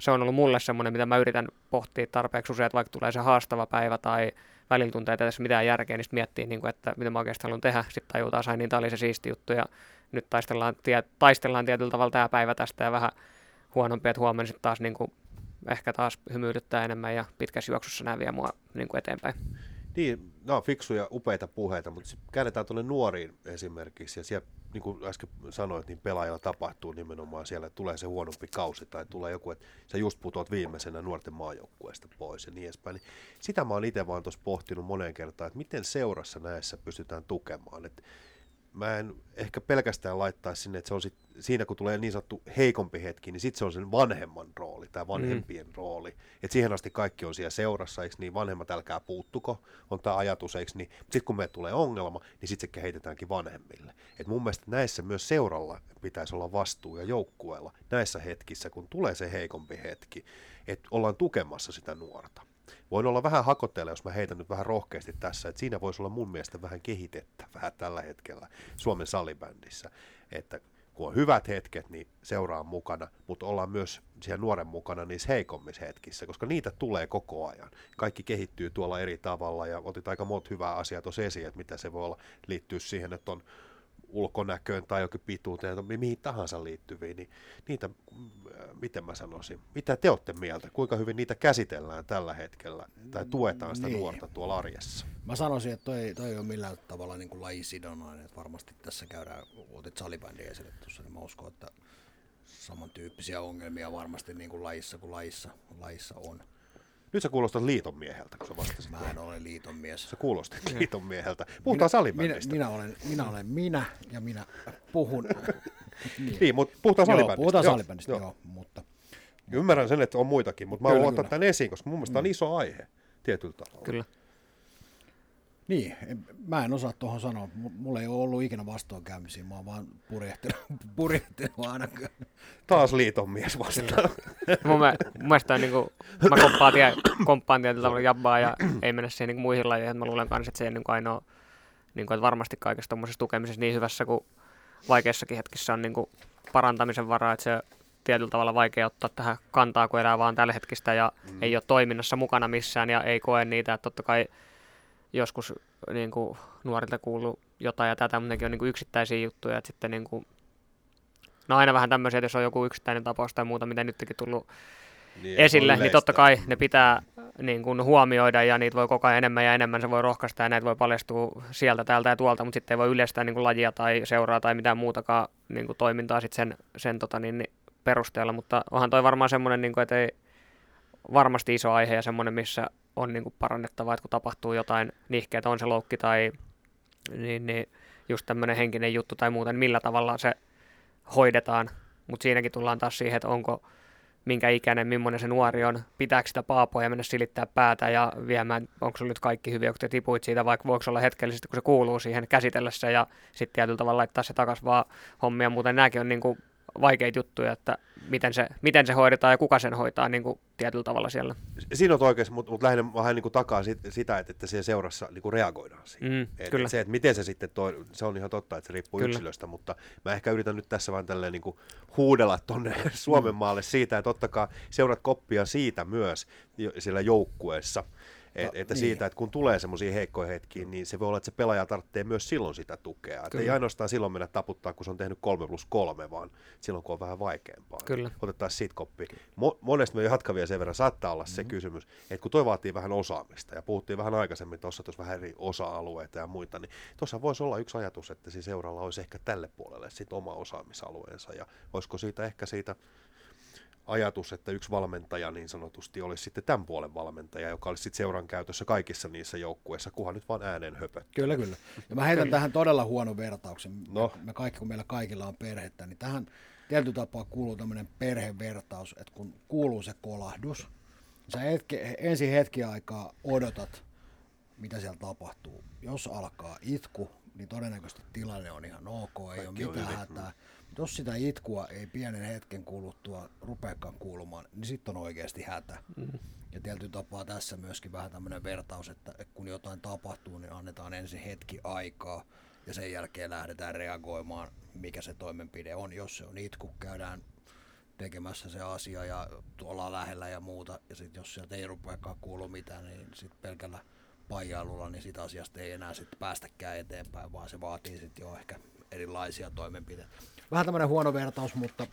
se on ollut mulle semmoinen, mitä mä yritän pohtia tarpeeksi usein, että vaikka tulee se haastava päivä tai välillä tuntee, että tässä mitään järkeä, niin miettii, niin kuin, että mitä mä oikeastaan haluan tehdä. Sitten tajuu taas, niin tämä oli se siisti juttu ja nyt taistellaan, tie, taistellaan tietyllä tavalla tämä päivä tästä ja vähän huonompi, että huomenna sitten taas niin kuin, ehkä taas hymyilyttää enemmän ja pitkässä juoksussa nämä vie mua niin kuin eteenpäin. Niin, nämä on fiksuja, upeita puheita, mutta käännetään tuonne nuoriin esimerkiksi, ja siellä, niin kuin äsken sanoit, niin pelaajalla tapahtuu nimenomaan siellä, tulee se huonompi kausi, tai tulee joku, että sä just putoat viimeisenä nuorten maajoukkueesta pois ja niin edespäin. Niin sitä mä oon itse vaan tuossa pohtinut moneen kertaan, että miten seurassa näissä pystytään tukemaan. Että mä en ehkä pelkästään laittaisi sinne, että se on sit, siinä kun tulee niin sanottu heikompi hetki, niin sitten se on sen vanhemman rooli tai vanhempien mm. rooli. Et siihen asti kaikki on siellä seurassa, eikö niin vanhemmat älkää puuttuko, on tämä ajatus, eikö niin. Sitten kun me tulee ongelma, niin sitten se kehitetäänkin vanhemmille. Et mun mielestä näissä myös seuralla pitäisi olla vastuu ja joukkueella näissä hetkissä, kun tulee se heikompi hetki, että ollaan tukemassa sitä nuorta. Voin olla vähän hakotteella, jos mä heitän nyt vähän rohkeasti tässä, että siinä voisi olla mun mielestä vähän kehitettävää tällä hetkellä Suomen salibändissä, että kun on hyvät hetket, niin seuraa mukana, mutta ollaan myös siellä nuoren mukana niissä heikommissa hetkissä, koska niitä tulee koko ajan. Kaikki kehittyy tuolla eri tavalla ja otit aika monta hyvää asiaa tuossa esiin, että mitä se voi olla liittyä siihen, että on ulkonäköön tai jokin pituuteen tai mihin tahansa liittyviin, niin niitä, miten mä sanoisin, mitä te olette mieltä, kuinka hyvin niitä käsitellään tällä hetkellä tai tuetaan sitä niin. nuorta tuolla arjessa? Mä sanoisin, että toi, toi ei ole millään tavalla niin kuin lajisidonainen, että varmasti tässä käydään, otit salibändi esille tuossa, niin mä uskon, että samantyyppisiä ongelmia varmasti niin kuin lajissa kuin lajissa, lajissa on. Nyt sä kuulostat liiton mieheltä, kun sä vastasit. Mä en ole liiton mies. Sä kuulostit niin. liiton mieheltä. Puhutaan salibändistä. Minä, minä, olen, minä olen minä ja minä puhun. niin. niin, mutta puhutaan salibändistä. Joo, puhutaan salibändistä, joo. joo mutta, Ymmärrän sen, että on muitakin, mutta mä haluan ottaa tämän esiin, koska mun mielestä mm. on iso aihe tietyllä tavalla. Kyllä. Niin, mä en osaa tuohon sanoa. Mulla ei ole ollut ikinä vastoinkäymisiä, mä oon vaan purjehtinut, purjehtinut aina. Taas liiton mies vastaan. mun, mielestä niin kuin, mä komppaan, tie, komppaan tietyllä tavalla jabbaa ja ei mennä siihen niin muihin lajeihin. Mä luulen kanssa, että se ei niin ainoa, niin kuin, että varmasti kaikessa tuommoisessa tukemisessa niin hyvässä kuin vaikeissakin hetkissä on niin kuin parantamisen varaa, että se tietyllä tavalla vaikea ottaa tähän kantaa, kun elää vaan tällä hetkistä ja mm. ei ole toiminnassa mukana missään ja ei koe niitä, että totta kai joskus niin kuin, nuorilta kuuluu jotain ja tätä, mutta nekin on niin kuin, yksittäisiä juttuja, että sitten niin kuin, no aina vähän tämmöisiä, että jos on joku yksittäinen tapaus tai muuta, mitä nytkin tullut niin, esille, niin totta kai ne pitää niin kuin, huomioida ja niitä voi koko ajan enemmän ja enemmän, se voi rohkaista ja näitä voi paljastua sieltä, täältä ja tuolta, mutta sitten ei voi yleistää niin kuin, lajia tai seuraa tai mitään muutakaan niin kuin, toimintaa sitten sen, sen tota, niin, niin, perusteella, mutta onhan toi varmaan semmoinen, niin kuin, että ei varmasti iso aihe ja semmoinen, missä on niin kuin parannettavaa, että kun tapahtuu jotain nihkeä, on se loukki tai niin, niin just tämmöinen henkinen juttu tai muuten, niin millä tavalla se hoidetaan. Mutta siinäkin tullaan taas siihen, että onko minkä ikäinen, millainen se nuori on, pitääkö sitä paapoa ja mennä silittää päätä ja viemään, onko sulla nyt kaikki hyviä, kun te tipuit siitä, vaikka voiko olla hetkellisesti, kun se kuuluu siihen käsitellessä ja sitten tietyllä tavalla laittaa se takaisin vaan hommia. Muuten nämäkin on niin kuin vaikeita juttuja, että miten se, miten se hoidetaan ja kuka sen hoitaa niin kuin tietyllä tavalla siellä. Siinä on oikeassa, mutta, mutta lähinnä vähän niin kuin takaa sit, sitä, että, että siellä seurassa niin kuin reagoidaan siihen. Mm, et, kyllä. Et se, että miten se sitten, toi, se on ihan totta, että se riippuu kyllä. yksilöstä, mutta mä ehkä yritän nyt tässä vaan tälleen niin kuin huudella tuonne Suomen maalle siitä, että ottakaa seurat koppia siitä myös siellä joukkueessa, et, että niin. siitä, että kun tulee semmoisia heikkoja hetkiä, niin se voi olla, että se pelaaja tarvitsee myös silloin sitä tukea. Että ei ainoastaan silloin mennä taputtaa, kun se on tehnyt 3 plus 3, vaan silloin, kun on vähän vaikeampaa. Kyllä. Otetaan siitä koppi. Mo- monesti me jatkan vielä sen verran, saattaa olla mm-hmm. se kysymys, että kun toi vaatii vähän osaamista, ja puhuttiin vähän aikaisemmin tuossa, että vähän eri osa-alueita ja muita, niin tuossa voisi olla yksi ajatus, että siinä seuralla olisi ehkä tälle puolelle sit oma osaamisalueensa, ja olisiko siitä ehkä siitä ajatus, että yksi valmentaja niin sanotusti olisi sitten tämän puolen valmentaja, joka olisi sitten seuran käytössä kaikissa niissä joukkueissa, kunhan nyt vaan äänen höpöt. Kyllä, kyllä. Ja mä heitän tähän todella huonon vertauksen. No. Me kaikki, kun meillä kaikilla on perhettä, niin tähän tietyllä tapaa kuuluu tämmöinen perhevertaus, että kun kuuluu se kolahdus, sä hetki, ensin hetki aikaa odotat, mitä siellä tapahtuu. Jos alkaa itku, niin todennäköisesti tilanne on ihan ok, ei Kaikki ole mitään hätää. Jos sitä itkua ei pienen hetken kuluttua rupeakaan kuulumaan, niin sitten on oikeasti hätä. Mm. Ja tietyllä tapaa tässä myöskin vähän tämmöinen vertaus, että kun jotain tapahtuu, niin annetaan ensin hetki aikaa ja sen jälkeen lähdetään reagoimaan, mikä se toimenpide on. Jos se on itku, käydään tekemässä se asia ja ollaan lähellä ja muuta. Ja sitten jos sieltä ei rupeakaan kuulu mitään, niin sitten pelkällä paijailulla, niin siitä asiasta ei enää sitten päästäkään eteenpäin, vaan se vaatii sitten jo ehkä erilaisia toimenpiteitä. Vähän tämmöinen huono vertaus, mutta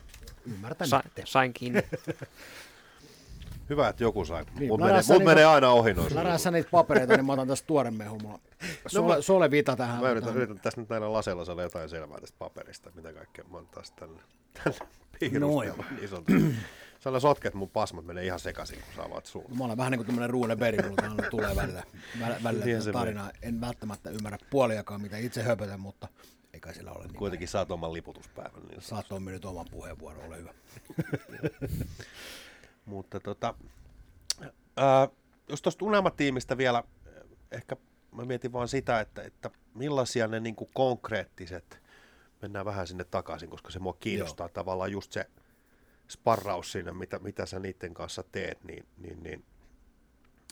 ymmärtän Sa- nyt. sain kiinni. Hyvä, että joku sai. Niin, mut menee, mut menee aina ohi noissa. Lärässä niitä papereita, niin mä otan tästä tuoren mehu. Mulla sole, mä- sole vita tähän. Mä yritän, yritän tässä nyt näillä laseilla saada jotain selvää tästä paperista, mitä kaikkea mä oon taas tänne, tänne piirustella. Niin. Sä sotket mun pasmat menee ihan sekaisin, kun sä avaat suun. Mä olen vähän niin kuin tämmöinen ruune beri, mulla tulee välillä, välillä, välillä Niin tarinaa. En välttämättä ymmärrä puoliakaan, mitä itse höpötän, mutta eikä sillä ole niin. Kuitenkin saat oman liputuspäivän. Niin Saat on nyt oman puheenvuoron, ole hyvä. Mutta tota, ää, jos tuosta unelmatiimistä vielä, äh, ehkä mä mietin vaan sitä, että, että millaisia ne niinku konkreettiset, mennään vähän sinne takaisin, koska se mua kiinnostaa Joo. tavallaan just se sparraus siinä, mitä, mitä sä niiden kanssa teet, niin, niin, niin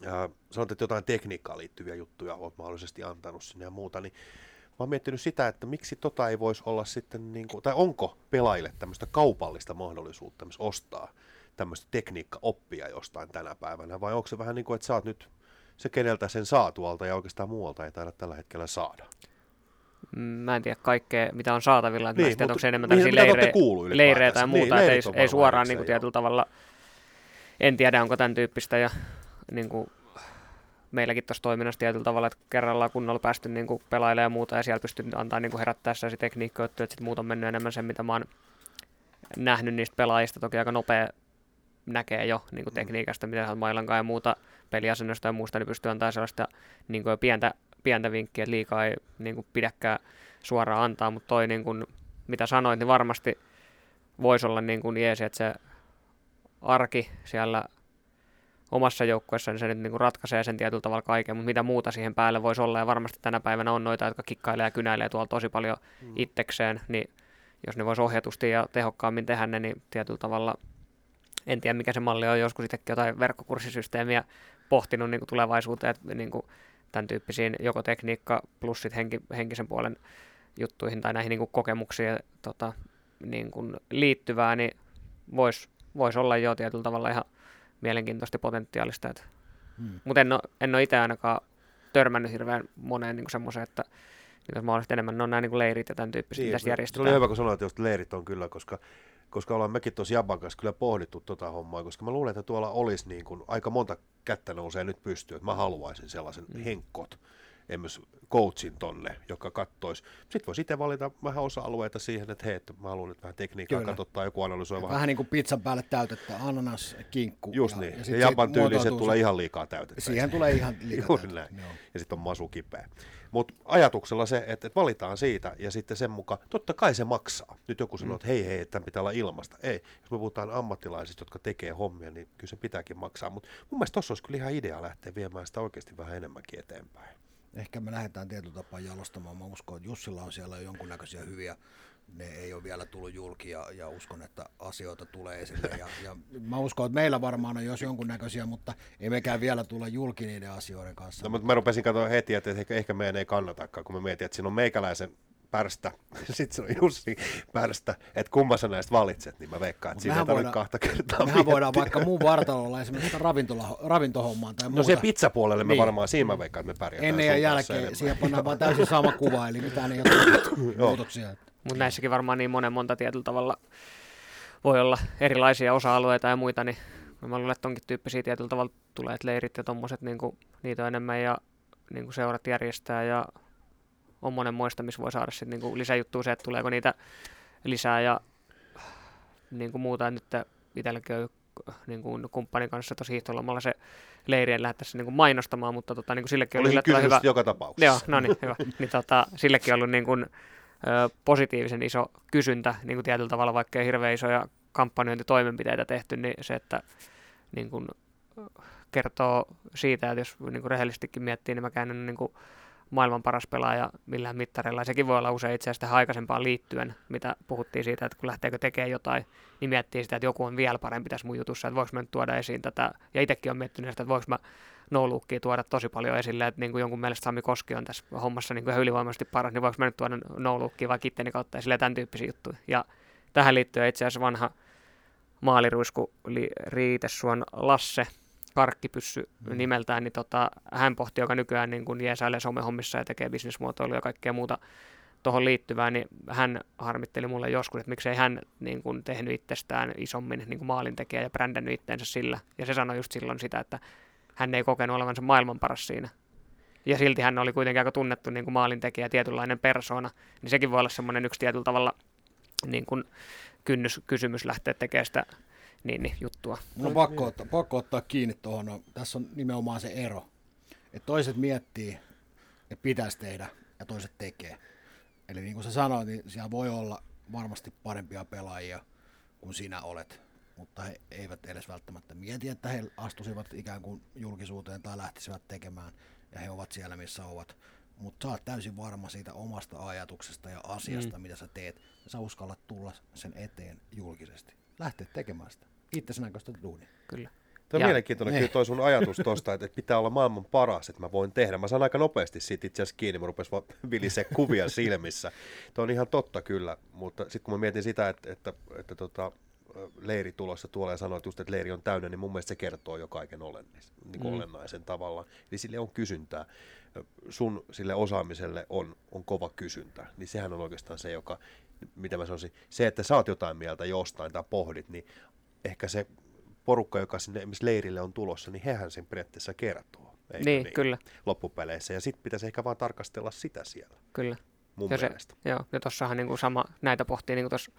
ää, sanot, että jotain tekniikkaan liittyviä juttuja olet mahdollisesti antanut sinne ja muuta, niin mä oon miettinyt sitä, että miksi tota ei voisi olla sitten, niin kuin, tai onko pelaajille tämmöistä kaupallista mahdollisuutta myös ostaa tämmöistä tekniikkaoppia jostain tänä päivänä, vai onko se vähän niin kuin, että sä oot nyt se, keneltä sen saa tuolta ja oikeastaan muualta ei taida tällä hetkellä saada? Mm, Mä en tiedä kaikkea, mitä on saatavilla. Että Niin, niin, mä en tiedä, onko se enemmän olette leirejä, leirejä tai Niin, muuta. että leirit ei, ei suoraan niin kuin tietyllä tavalla, en tiedä onko tämän tyyppistä. Ja niin kuin, meilläkin tuossa toiminnassa tietyllä tavalla, että kerrallaan kunnolla päästy niin kuin pelailemaan ja muuta, ja siellä pystyy antaa niin kuin herättää se tekniikka, että sitten muut on mennyt enemmän sen, mitä mä oon nähnyt niistä pelaajista. Toki aika nopea näkee jo niin kuin tekniikasta, mitä on mailankaan ja muuta peliasennosta ja muusta, niin pystyy antaa sellaista niin kuin pientä, pientä vinkkiä, että liikaa ei niin kuin pidäkään suoraan antaa, mutta toi niin kuin, mitä sanoit, niin varmasti voisi olla niin kuin jeesi, että se arki siellä omassa joukkueessa, niin se nyt niin ratkaisee sen tietyllä tavalla kaiken, mutta mitä muuta siihen päälle voisi olla, ja varmasti tänä päivänä on noita, jotka kikkailee ja kynäilee tuolla tosi paljon mm. itsekseen, niin jos ne voisi ohjatusti ja tehokkaammin tehdä ne, niin tietyllä tavalla, en tiedä mikä se malli on, joskus itsekin jotain verkkokurssisysteemiä pohtinut niin kuin tulevaisuuteen, että niin kuin tämän tyyppisiin joko tekniikka plus sit henki, henkisen puolen juttuihin tai näihin niin kuin kokemuksiin tota, niin kuin liittyvää, niin voisi vois olla jo tietyllä tavalla ihan mielenkiintoista ja potentiaalista. Et. Hmm. Mutta en ole, en ole itse ainakaan törmännyt hirveän moneen niin semmoiseen, että mitä mahdollisesti enemmän ne on nämä niin leirit ja tämän tyyppiset, mitä se oli järjestetään. hyvä, kun sanoit, että leirit on kyllä, koska, koska ollaan mekin tuossa Jaban kanssa kyllä pohdittu tota hommaa, koska mä luulen, että tuolla olisi niin kuin, aika monta kättä nousee nyt pystyyn, että mä haluaisin sellaisen mm. henkkot, myös coachin tonne, joka kattoisi. Sitten voisi itse valita vähän osa-alueita siihen, että hei, että mä haluan nyt vähän tekniikkaa katsottaa, joku analysoi vähän. Vähän niin kuin pizzan päälle täytettä, ananas, kinkku. Just ja, niin. Ja, Ja, Japan tyyliin tulee ihan liikaa täytettä. Siihen tulee ihan liikaa Juuri näin. joo. Ja sitten on masu kipeä. Mutta ajatuksella se, että, että valitaan siitä ja sitten sen mukaan, totta kai se maksaa. Nyt joku sanoo, että hei hei, tämän pitää olla ilmasta. Ei, jos me puhutaan ammattilaisista, jotka tekee hommia, niin kyllä se pitääkin maksaa. Mutta mun mielestä tuossa olisi kyllä ihan idea lähteä viemään sitä oikeasti vähän enemmänkin eteenpäin. Ehkä me lähdetään tietyllä tapaa jalostamaan. Mä uskon, että Jussilla on siellä jo jonkunnäköisiä hyviä, ne ei ole vielä tullut julki ja, ja uskon, että asioita tulee esille. Ja, ja mä uskon, että meillä varmaan on jos jonkunnäköisiä, mutta ei mekään vielä tulla julki niiden asioiden kanssa. No, mutta mä rupesin katsoa heti, että ehkä, ehkä meidän ei kannatakaan, kun me mietin, että siinä on meikäläisen pärstä, sitten se on Jussi pärstä, että kumman sä näistä valitset, niin mä veikkaan, että siinä tarvitse kahta kertaa Mehän voidaan vaikka muun vartalolla esimerkiksi ravintola, ravintohommaan tai No muuta. se pizzapuolelle me Niin. varmaan siinä mä veikkaan, että me pärjätään Ennen ja jälkeen, enemmän. siihen pannaan vaan täysin sama kuva, eli mitään ei ole muutoksia. Mutta näissäkin varmaan niin monen monta tietyllä tavalla voi olla erilaisia osa-alueita ja muita, niin mä luulen, että onkin tyyppisiä tietyllä tavalla tulee, että leirit ja tommoset, niin kuin, niitä on enemmän ja niin kuin seurat järjestää ja on monen muista, missä voi saada sitten niin kuin lisäjuttua se, että tuleeko niitä lisää ja niin kuin muuta. Nyt itselläkin on niin kuin kumppanin kanssa tosi hiihtolomalla se leirien lähdettäisiin niin kuin mainostamaan, mutta tota, niin kuin sillekin oli yllättävän hyvä. joka tapauksessa. Joo, no niin, hyvä. Niin tota, sillekin on ollut niin kuin, ö, positiivisen iso kysyntä niin kuin tietyllä tavalla, vaikka ei hirveän isoja kampanjointitoimenpiteitä tehty, niin se, että niin kuin, ö, kertoo siitä, että jos niin kuin rehellisestikin miettii, niin mä käännyn niin kuin maailman paras pelaaja millään mittareilla. Ja sekin voi olla usein itse asiassa aikaisempaan liittyen, mitä puhuttiin siitä, että kun lähteekö tekemään jotain, niin miettii sitä, että joku on vielä parempi tässä mun jutussa, että voiko mä nyt tuoda esiin tätä. Ja itsekin on miettinyt sitä, että voiko mä no tuoda tosi paljon esille, että niin kuin jonkun mielestä Sami Koski on tässä hommassa niin kuin ylivoimaisesti paras, niin voiko mä nyt tuoda no vaikka itteni kautta esille ja tämän tyyppisiä juttuja. Ja tähän liittyen itse asiassa vanha maaliruisku li, Riitesuon Lasse, karkkipyssy mm. nimeltään, niin tota, hän pohti, joka nykyään niin kuin jeesailee somehommissa ja tekee bisnesmuotoilua ja kaikkea muuta tuohon liittyvää, niin hän harmitteli mulle joskus, että miksei hän niin kuin, tehnyt itsestään isommin niin kuin maalintekijä ja brändännyt itteensä sillä. Ja se sanoi just silloin sitä, että hän ei kokenut olevansa maailman paras siinä. Ja silti hän oli kuitenkin aika tunnettu niin kuin maalintekijä, tietynlainen persona. Niin sekin voi olla semmoinen yksi tietyllä tavalla niin kuin kynnyskysymys lähteä tekemään sitä niin, niin, juttua. No pakko ottaa, pakko ottaa kiinni tuohon. No, tässä on nimenomaan se ero. Että toiset miettii, että pitäisi tehdä ja toiset tekee. Eli niin kuin sä sanoit, niin siellä voi olla varmasti parempia pelaajia kuin sinä olet, mutta he eivät edes välttämättä mieti, että he astuisivat ikään kuin julkisuuteen tai lähtisivät tekemään, ja he ovat siellä, missä ovat. Mutta sä oot täysin varma siitä omasta ajatuksesta ja asiasta, mm. mitä sä teet, ja sä uskallat tulla sen eteen julkisesti. Lähteä tekemään sitä. Itse näköistä duunia. Kyllä. Tuo on ja, mielenkiintoinen kyllä toi sun ajatus tuosta, että, pitää olla maailman paras, että mä voin tehdä. Mä saan aika nopeasti siitä itse asiassa kiinni, mä rupesin vaan vilisee kuvia silmissä. Tuo on ihan totta kyllä, mutta sitten kun mä mietin sitä, että, että, että tota, leiri tulossa tuolla ja sanoit just, että leiri on täynnä, niin mun mielestä se kertoo jo kaiken olennaisen, niin kuin mm. olennaisen tavalla. Eli sille on kysyntää. Sun sille osaamiselle on, on kova kysyntä. Niin sehän on oikeastaan se, joka, mitä mä sanoisin, se, että saat jotain mieltä jostain tai pohdit, niin ehkä se porukka, joka sinne esimerkiksi leirille on tulossa, niin hehän sen periaatteessa kertoo. Niin, niin, kyllä. Loppupeleissä. Ja sitten pitäisi ehkä vaan tarkastella sitä siellä. Kyllä. Mun ja mielestä. Se, joo, ja tuossahan niin sama, näitä pohtii niin tuossa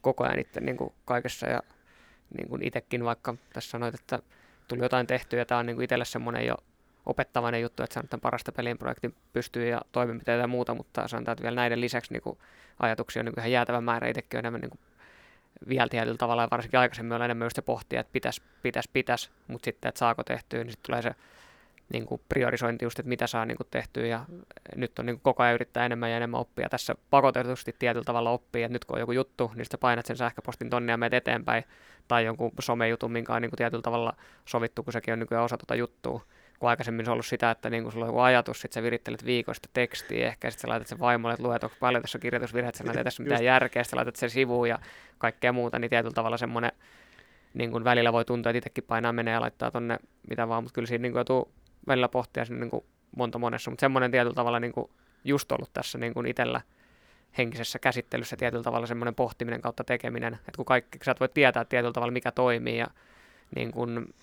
koko ajan itse niin kuin kaikessa ja niin kuin itsekin vaikka tässä sanoit, että tuli jotain tehtyä ja tämä on niin kuin itselle semmoinen jo opettavainen juttu, että sanotaan parasta pelin projekti pystyy ja toimenpiteitä ja muuta, mutta sanotaan, että vielä näiden lisäksi niin kuin ajatuksia on niin kuin ihan jäätävä määrä. Itsekin on enemmän niin kuin vielä tietyllä tavalla, ja varsinkin aikaisemmin on enemmän just pohtia, että pitäisi, pitäisi, pitäisi, mutta sitten, että saako tehtyä, niin sitten tulee se niin kuin priorisointi just, että mitä saa niin kuin tehtyä, ja nyt on niin kuin koko ajan yrittää enemmän ja enemmän oppia. Tässä pakotetusti tietyllä tavalla oppii, että nyt kun on joku juttu, niin sitten painat sen sähköpostin tonne ja menet eteenpäin, tai jonkun somejutun, minkä on niin kuin tietyllä tavalla sovittu, kun sekin on nykyään osa tuota juttua kun aikaisemmin se on ollut sitä, että niin kun sulla on joku ajatus, sitten sä virittelet viikosta tekstiä, ehkä sitten sä laitat sen vaimolle, että luet, onko paljon tässä kirjoitusvirheet, sä ei tässä mitään järkeä, sitten laitat sen sivuun ja kaikkea muuta, niin tietyllä tavalla semmoinen niin kun välillä voi tuntua, että itsekin painaa menee ja laittaa tonne mitä vaan, mutta kyllä siinä niin joutuu välillä pohtia sinne niin monta monessa, mutta semmoinen tietyllä tavalla niin just ollut tässä niin itsellä henkisessä käsittelyssä tietyllä tavalla semmoinen pohtiminen kautta tekeminen, että kun kaikki, sä et voi tietää tietyllä tavalla mikä toimii ja niin kun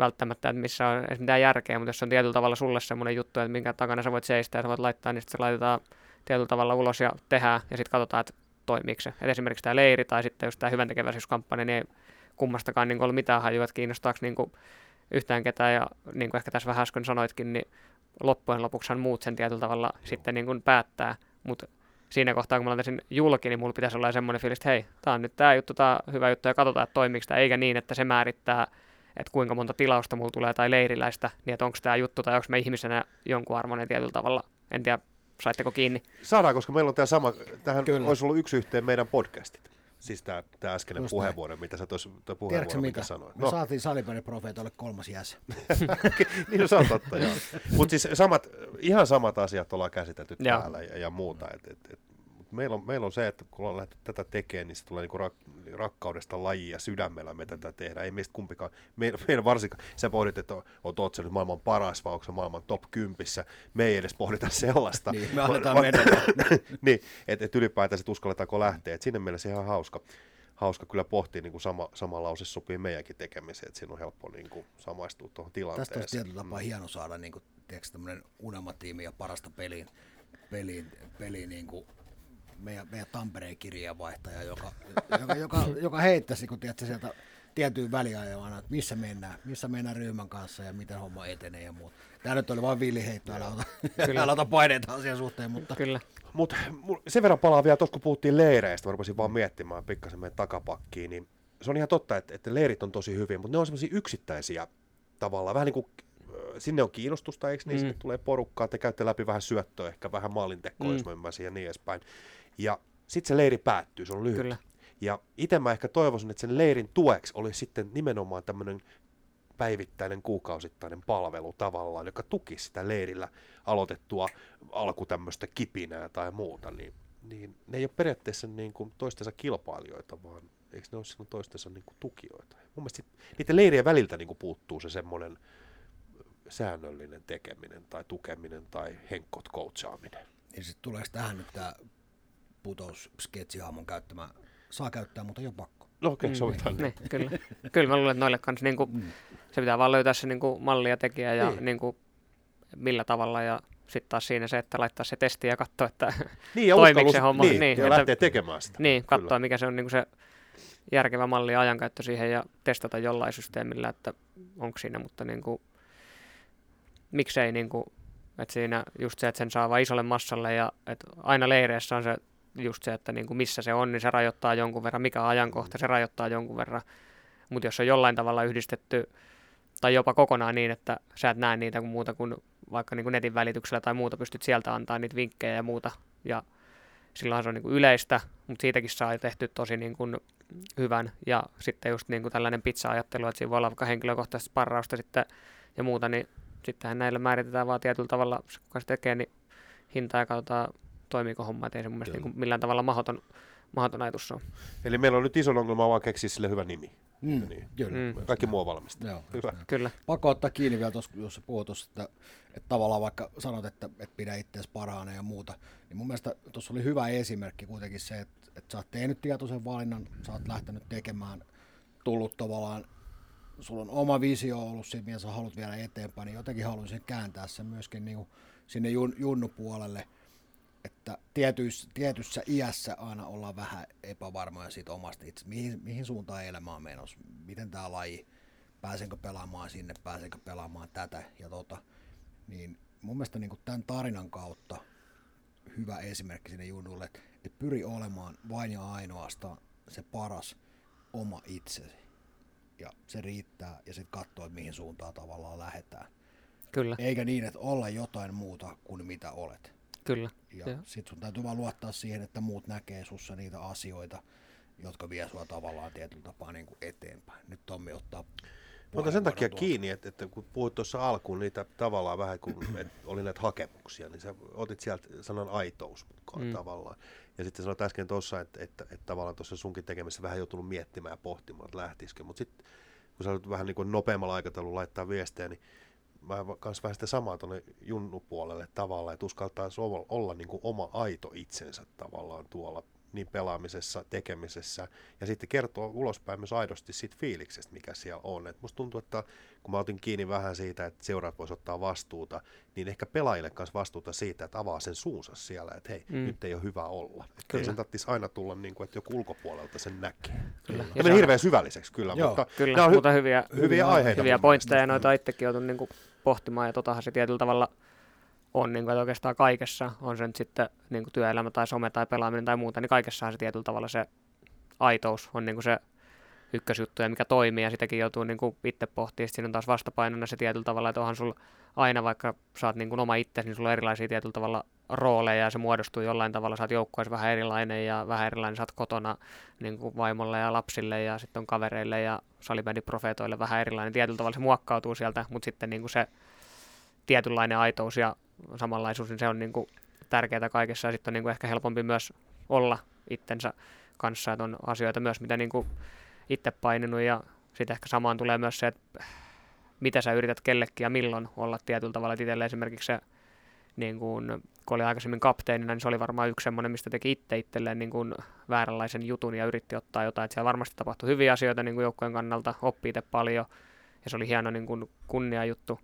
välttämättä, että missä on edes mitään järkeä, mutta jos on tietyllä tavalla sulle semmoinen juttu, että minkä takana sä voit seistä ja sä voit laittaa, niin sitten se laitetaan tietyllä tavalla ulos ja tehdään ja sitten katsotaan, että toimiiko se. Et esimerkiksi tämä leiri tai sitten just tämä hyvän tekeväisyyskampanja, niin ei kummastakaan niin ollut mitään hajua, että kiinnostaako niin kuin yhtään ketään. Ja niin kuin ehkä tässä vähän äsken sanoitkin, niin loppujen lopuksi muut sen tietyllä tavalla sitten niin kuin päättää, mutta siinä kohtaa, kun mä laitan julki, niin mulla pitäisi olla semmoinen fiilis, että hei, tämä on nyt tämä juttu, tämä hyvä juttu ja katsotaan, että toimiiko tämä, eikä niin, että se määrittää että kuinka monta tilausta mulla tulee tai leiriläistä, niin että onko tämä juttu tai onko me ihmisenä jonkun armoinen tietyllä tavalla. En tiedä, saitteko kiinni? Saadaan, koska meillä on tämä sama, tähän Kyllä. olisi ollut yksi yhteen meidän podcastit. Siis tämä, tämä äskeinen Just puheenvuoro, näin. mitä sä tuossa puheenvuoro, mitä sanoit. Me no. saatiin Salipäinen kolmas jäsen. niin se on totta, joo. Mutta siis samat, ihan samat asiat ollaan käsitelty täällä ja, ja muuta. Et, et, et meillä on, meillä on se, että kun ollaan tätä tekemään, niin se tulee niin rak, rakkaudesta lajia sydämellä me tätä tehdään. Ei meistä kumpikaan, me, meidän varsinkaan, sä pohdit, että on, oot nyt maailman paras vai onko maailman top kympissä. Me ei edes pohdita sellaista. niin, me annetaan va- mennä. niin, että et ylipäätään uskalletaanko lähteä. Et sinne mielessä ihan hauska hauska kyllä pohtia, niin kuin sama, sama lause sopii meidänkin tekemiseen, että siinä on helppo niin kuin, samaistua tuohon tilanteeseen. Tästä olisi tietyllä tapaa hieno saada niin kuin, tiedätkö, unelmatiimi ja parasta peliin, peliin, peliin niin kuin meidän, meidän Tampereen kirjeenvaihtaja, joka, joka, joka, joka heittäisi kun tiedätkö, sieltä tiettyyn väliajoon, että missä mennään, missä mennään ryhmän kanssa ja miten homma etenee ja muuta. Tämä nyt oli vain villiheitto, älä ota, älä ota paineita asian suhteen, mutta... Kyllä. Mut, sen verran palaa vielä, tuossa kun puhuttiin leireistä, mä rupesin vaan miettimään pikkasen meidän takapakkiin, niin se on ihan totta, että, että leirit on tosi hyviä, mutta ne on semmoisia yksittäisiä tavallaan, vähän niin kuin sinne on kiinnostusta, eikö niin? Mm. Sinne tulee porukkaa, te käytte läpi vähän syöttöä, ehkä vähän maalintekoa, mm. jos mä ymmärsin, ja niin edespäin. Ja sitten se leiri päättyy, se on lyhyt. Kyllä. Ja itse mä ehkä toivoisin, että sen leirin tueksi olisi sitten nimenomaan tämmöinen päivittäinen kuukausittainen palvelu tavallaan, joka tuki sitä leirillä aloitettua alku tämmöistä kipinää tai muuta, niin, niin ne ei ole periaatteessa niin kuin toistensa kilpailijoita, vaan eikö ne ole silloin toistensa niin kuin tukijoita. Mun mielestä niiden leirien väliltä niin kuin puuttuu se semmoinen säännöllinen tekeminen tai tukeminen tai henkkot coachaaminen. Niin sitten tuleeko tähän nyt tämä putous sketsihahmon käyttämä, saa käyttää, mutta ei ole pakko. No okei, okay, sovitaan. Niin, kyllä. kyllä mä luulen, että noille kanssa niin kuin, se pitää vaan löytää se niin kuin, malli ja tekijä ja Niin. niin kuin, millä tavalla ja sitten taas siinä se, että laittaa se testi ja katsoa, että Niin, ja uskallus- se homma? Niin, Niin, ja että- lähtee tekemään sitä. niin, katsoa mikä se on niin kuin se järkevä malli ja ajankäyttö siihen ja testata jollain systeemillä, että onko siinä, mutta niin kuin, miksei niin kuin, että siinä just se, että sen saa vain isolle massalle ja että aina leireissä on se just se, että niin kuin missä se on, niin se rajoittaa jonkun verran, mikä ajankohta, se rajoittaa jonkun verran, mutta jos on jollain tavalla yhdistetty tai jopa kokonaan niin, että sä et näe niitä kuin muuta kuin vaikka niin kuin netin välityksellä tai muuta, pystyt sieltä antaa niitä vinkkejä ja muuta ja silloin se on niin kuin yleistä, mutta siitäkin saa tehty tosi niin kuin hyvän. Ja sitten just niin kuin tällainen pizza-ajattelu, että siinä voi olla vaikka henkilökohtaista sparrausta sitten ja muuta, niin sittenhän näillä määritetään vaan tietyllä tavalla, kuka se tekee, niin hinta ja katsotaan toimiiko homma, että ei se mun mielestä Kyllä. niin kuin millään tavalla mahdoton, mahdoton ajatus on. Eli meillä on nyt iso ongelma vaan keksiä sille hyvä nimi. Mm, Niin. Kyllä. Mm. Kaikki muu on valmista. Joo, Hyvä. Kyllä, Pakko ottaa kiinni vielä tuossa, jos sä puhut tuossa, että, että tavallaan vaikka sanot, että, että pidä itseäsi parhaana ja muuta, niin mun mielestä tuossa oli hyvä esimerkki kuitenkin se, että, että sä oot tehnyt tietoisen valinnan, sä oot lähtenyt tekemään, tullut tavallaan, sulla on oma visio ollut siitä, mitä sä haluat viedä eteenpäin, niin jotenkin haluaisin kääntää sen myöskin niin kuin sinne jun, junnupuolelle, että tietyissä, tietyssä iässä aina ollaan vähän epävarmoja siitä omasta itse, mihin, mihin suuntaan elämä on menossa, miten tämä laji, pääsenkö pelaamaan sinne, pääsenkö pelaamaan tätä ja tota, niin mun mielestä niin kuin tämän tarinan kautta hyvä esimerkki sinne junnulle, että, että pyri olemaan vain ja ainoastaan se paras oma itsesi. Ja se riittää ja sitten katsoa, että mihin suuntaan tavallaan lähdetään. kyllä, Eikä niin, että olla jotain muuta kuin mitä olet. Kyllä. Ja Joo. sit sun täytyy vaan luottaa siihen, että muut näkee sussa niitä asioita, jotka vie sua tavallaan tietyllä tapaa niin kuin eteenpäin. Nyt Tommi ottaa Mutta sen takia tuolta. kiinni, että, että kun puhuit tuossa alkuun niitä tavallaan vähän, kun oli näitä hakemuksia, niin sä otit sieltä sanan aitous mukaan Mm. tavallaan. Ja sitten sanoit äsken tuossa, että, että, että, tavallaan tuossa sunkin tekemisessä vähän joutunut miettimään ja pohtimaan, että lähtisikö. Mutta sitten kun sä olet vähän niin kuin nopeammalla aikataululla laittaa viestejä, niin mä kans vähän sitä samaa tuonne junnupuolelle tavallaan, että uskaltaisi olla, olla niin kuin oma aito itsensä tavallaan tuolla niin pelaamisessa, tekemisessä ja sitten kertoa ulospäin myös aidosti siitä fiiliksestä, mikä siellä on. Et musta tuntuu, että kun mä otin kiinni vähän siitä, että seuraat vois ottaa vastuuta, niin ehkä pelaajille kanssa vastuuta siitä, että avaa sen suunsa siellä, että hei, Mm. nyt ei ole hyvä olla. Että ei Kyllä. sen tarvitsisi aina tulla niin kuin, että joku ulkopuolelta sen näkee. kyllä. Ja Ja meni hirveän syvälliseksi kyllä, Joo, mutta Kyllä, nämä on hy- mutta hyviä, hyviä aiheita. hyviä pointteja noita itsekin joutun niin kuin pohtimaan ja totahan se tietyllä tavalla on niin kuin, että oikeastaan kaikessa, on se nyt sitten niin kuin työelämä tai some tai pelaaminen tai muuta, niin kaikessahan se tietyllä tavalla se aitous on niin kuin se ykkösjuttu ja mikä toimii ja sitäkin joutuu niin kuin itse pohtimaan. Sitten siinä on taas vastapainona se tietyllä tavalla, että onhan sulla aina vaikka sä oot niin kuin oma itse, niin sulla on erilaisia tietyllä tavalla rooleja ja se muodostuu jollain tavalla. Sä oot vähän erilainen ja vähän erilainen sä oot kotona niin kuin vaimolle ja lapsille ja sitten on kavereille ja salibändiprofeetoille vähän erilainen. Tietyllä tavalla se muokkautuu sieltä, mutta sitten niin kuin se tietynlainen aitous ja samanlaisuus, niin se on niin kuin tärkeää kaikessa ja sitten on niin kuin ehkä helpompi myös olla itsensä kanssa, että on asioita myös, mitä niin kuin itse paininut ja sitten ehkä samaan tulee myös se, että mitä sä yrität kellekin ja milloin olla tietyllä tavalla. Et itselle esimerkiksi se, niin kuin, kun oli aikaisemmin kapteenina, niin se oli varmaan yksi semmoinen, mistä teki itse itselleen niin kuin vääränlaisen jutun ja yritti ottaa jotain. Et siellä varmasti tapahtui hyviä asioita niin kuin joukkojen kannalta, oppi itse paljon ja se oli hieno niin kuin kunnia juttu.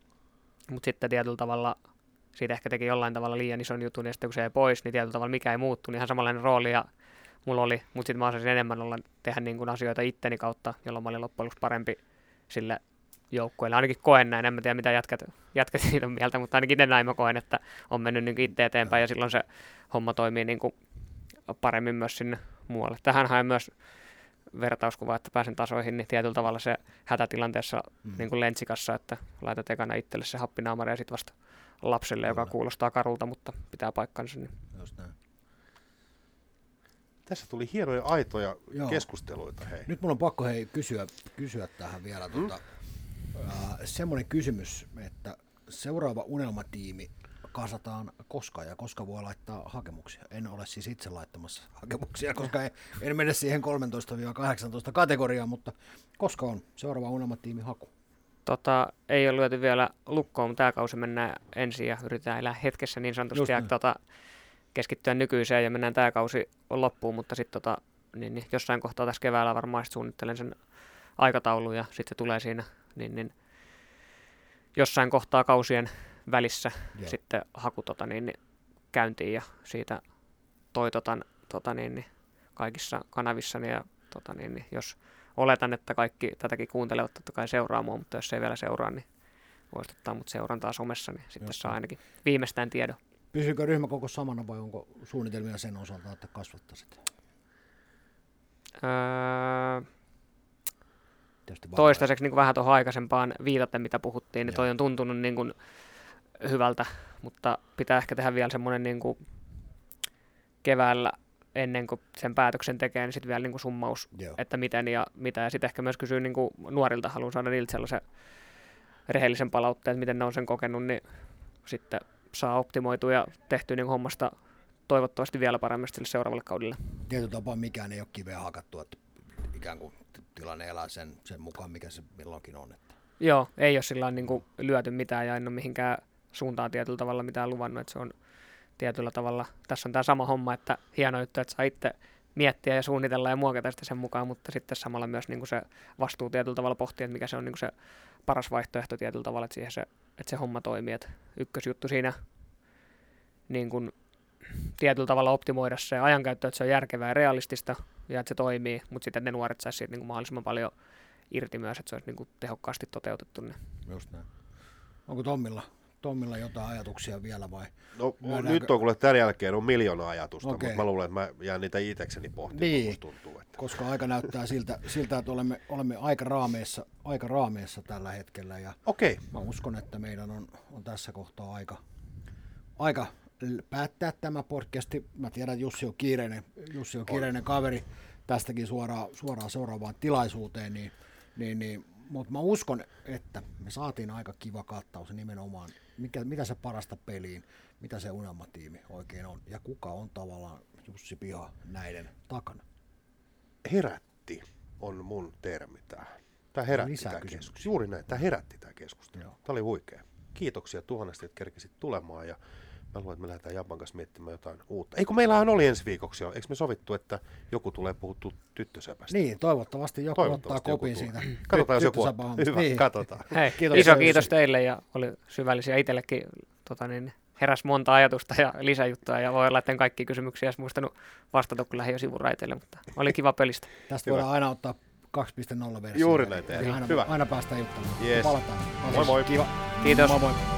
Mutta sitten tietyllä tavalla siitä ehkä teki jollain tavalla liian ison jutun ja sitten kun se jäi pois, niin tietyllä tavalla mikä ei muuttu, niin ihan samanlainen rooli ja mulla oli, mutta sitten mä osasin enemmän olla, tehdä niin kuin asioita itteni kautta, jolloin mä olin loppujen lopuksi parempi sille joukkueelle. Ainakin koen näin, en mä tiedä mitä jätkät, jätkät siitä on mieltä, mutta ainakin näin mä koen, että on mennyt niin itse eteenpäin ja silloin se homma toimii niin kuin paremmin myös sinne muualle. Tähän haen myös vertauskuva, että pääsen tasoihin, niin tietyllä tavalla se hätätilanteessa Mm. niin kuin lentsikassa, että laitat ekana itselle se happinaamari ja sitten vasta lapselle, joka Kyllä. kuulostaa karulta, mutta pitää paikkansa. Niin. Just näin. Tässä tuli hienoja aitoja Joo. keskusteluita. Hei. Nyt mun on pakko hei, kysyä, kysyä tähän vielä Mm. tota, äh, semmoinen kysymys, että seuraava unelmatiimi kasataan koska ja koska voi laittaa hakemuksia. En ole siis itse laittamassa hakemuksia, koska en, en mene siihen 13-18 kategoriaan, mutta koska on seuraava unelmatiimi haku? Tota, ei ole lyöty vielä lukkoon, mutta tämä kausi mennään ensin ja yritetään elää hetkessä niin sanotusti. Ja, tota, keskittyä nykyiseen ja mennään tämä kausi on loppuun, mutta sitten tota, niin, niin jossain kohtaa tässä keväällä varmaan suunnittelen sen aikataulun ja sitten se tulee siinä, niin, niin jossain kohtaa kausien välissä Joo. sitten haku tota, niin, niin, käyntiin ja siitä toitotan tota, niin, niin, kaikissa kanavissani ja tota, niin, niin, jos oletan, että kaikki tätäkin kuuntelevat totta kai seuraa mua, mutta jos ei vielä seuraa, niin voisi ottaa mut seurantaa somessa, niin sitten Just saa niin. ainakin viimeistään tiedon. Pysyykö ryhmäkoko samana vai onko suunnitelmia sen osalta, että kasvattaisit? Öö, toistaiseksi niin kuin vähän tuohon aikaisempaan viitaten, mitä puhuttiin, niin Joo. toi on tuntunut niin kuin hyvältä, mutta pitää ehkä tehdä vielä semmoinen niin kuin keväällä ennen kuin sen päätöksen tekee, niin sitten vielä niin kuin summaus, Joo. että miten ja mitä. Ja sitten ehkä myös kysyä niin kuin nuorilta, haluan saada niiltä sellaisen rehellisen palautteen, että miten ne on sen kokenut, niin sitten saa optimoitua ja tehtyä niin hommasta toivottavasti vielä paremmin sille seuraavalle kaudelle. Tietyllä tapaa mikään ei ole kiveä hakattu, että ikään kuin tilanne elää sen, sen mukaan, mikä se milloinkin on. Että. Joo, ei ole sillä niin kuin lyöty mitään ja en ole mihinkään suuntaan tietyllä tavalla mitään luvannut, että se on tietyllä tavalla, tässä on tämä sama homma, että hieno juttu, että saa itse miettiä ja suunnitella ja muokata sitä sen mukaan, mutta sitten samalla myös niin kuin se vastuu tietyllä tavalla pohtia, että mikä se on niin kuin se paras vaihtoehto tietyllä tavalla, että, siihen se, että se homma toimii. Että ykkösjuttu siinä niin kuin tietyllä tavalla optimoida se ajankäyttö, että se on järkevää ja realistista ja että se toimii, mutta sitten ne nuoret saisi siitä niin kuin mahdollisimman paljon irti myös, että se olisi niin kuin tehokkaasti toteutettu. Niin. Just näin. Onko Tommilla, Tommilla jotain ajatuksia vielä vai? No, nyt on kuule tämän jälkeen on miljoona ajatusta, Okei. mutta mä luulen, että mä jään niitä itsekseni pohtimaan, Niin. tuntuu. Että... Koska aika näyttää siltä, siltä että olemme, olemme aika, raameissa, aika raameissa tällä hetkellä ja Okei, mä uskon, että meidän on, on tässä kohtaa aika, aika päättää tämä podcasti. Mä tiedän, että Jussi on kiireinen, Jussi on kiireinen kaveri tästäkin suoraan, suoraan seuraavaan tilaisuuteen, niin, niin, niin, mutta mä uskon, että me saatiin aika kiva kattaus nimenomaan, mikä, mitä se parasta peliin, mitä se unelmatiimi oikein on ja kuka on tavallaan Jussi Piha näiden takana. herätti on mun termi tähän. Tämä herätti Lisää tämä keskustelu. Juuri näin, tämä herätti tämä keskustelu. Joo. Tämä oli huikea. Kiitoksia tuhannesti, että kerkesit tulemaan ja mä luulen, että me lähdetään Japan kanssa miettimään jotain uutta. Eikö meillähän oli ensi viikoksi jo, eikö me sovittu, että joku tulee puhuttu tyttösäpästä? Niin, toivottavasti joku Toivottavasti ottaa joku kopin tulee. siitä. Katsotaan, jos joku on. Hyvä, Niin. katsotaan. Hei, Kiitos, iso kiitos teille ja oli syvällisiä itsellekin. Tota niin, heräs monta ajatusta ja lisäjuttuja ja voi olla, että en kaikki kysymyksiä edes muistanut vastata, kun lähdin jo sivuraiteille, mutta oli kiva pelistä. Tästä Hyvä. voidaan aina ottaa 2.0 versio. Juuri näin tehdään. Aina, Hyvä. aina päästään juttelemaan. Yes. Palataan. Moi moi. Kiva. Kiitos. Moi moi.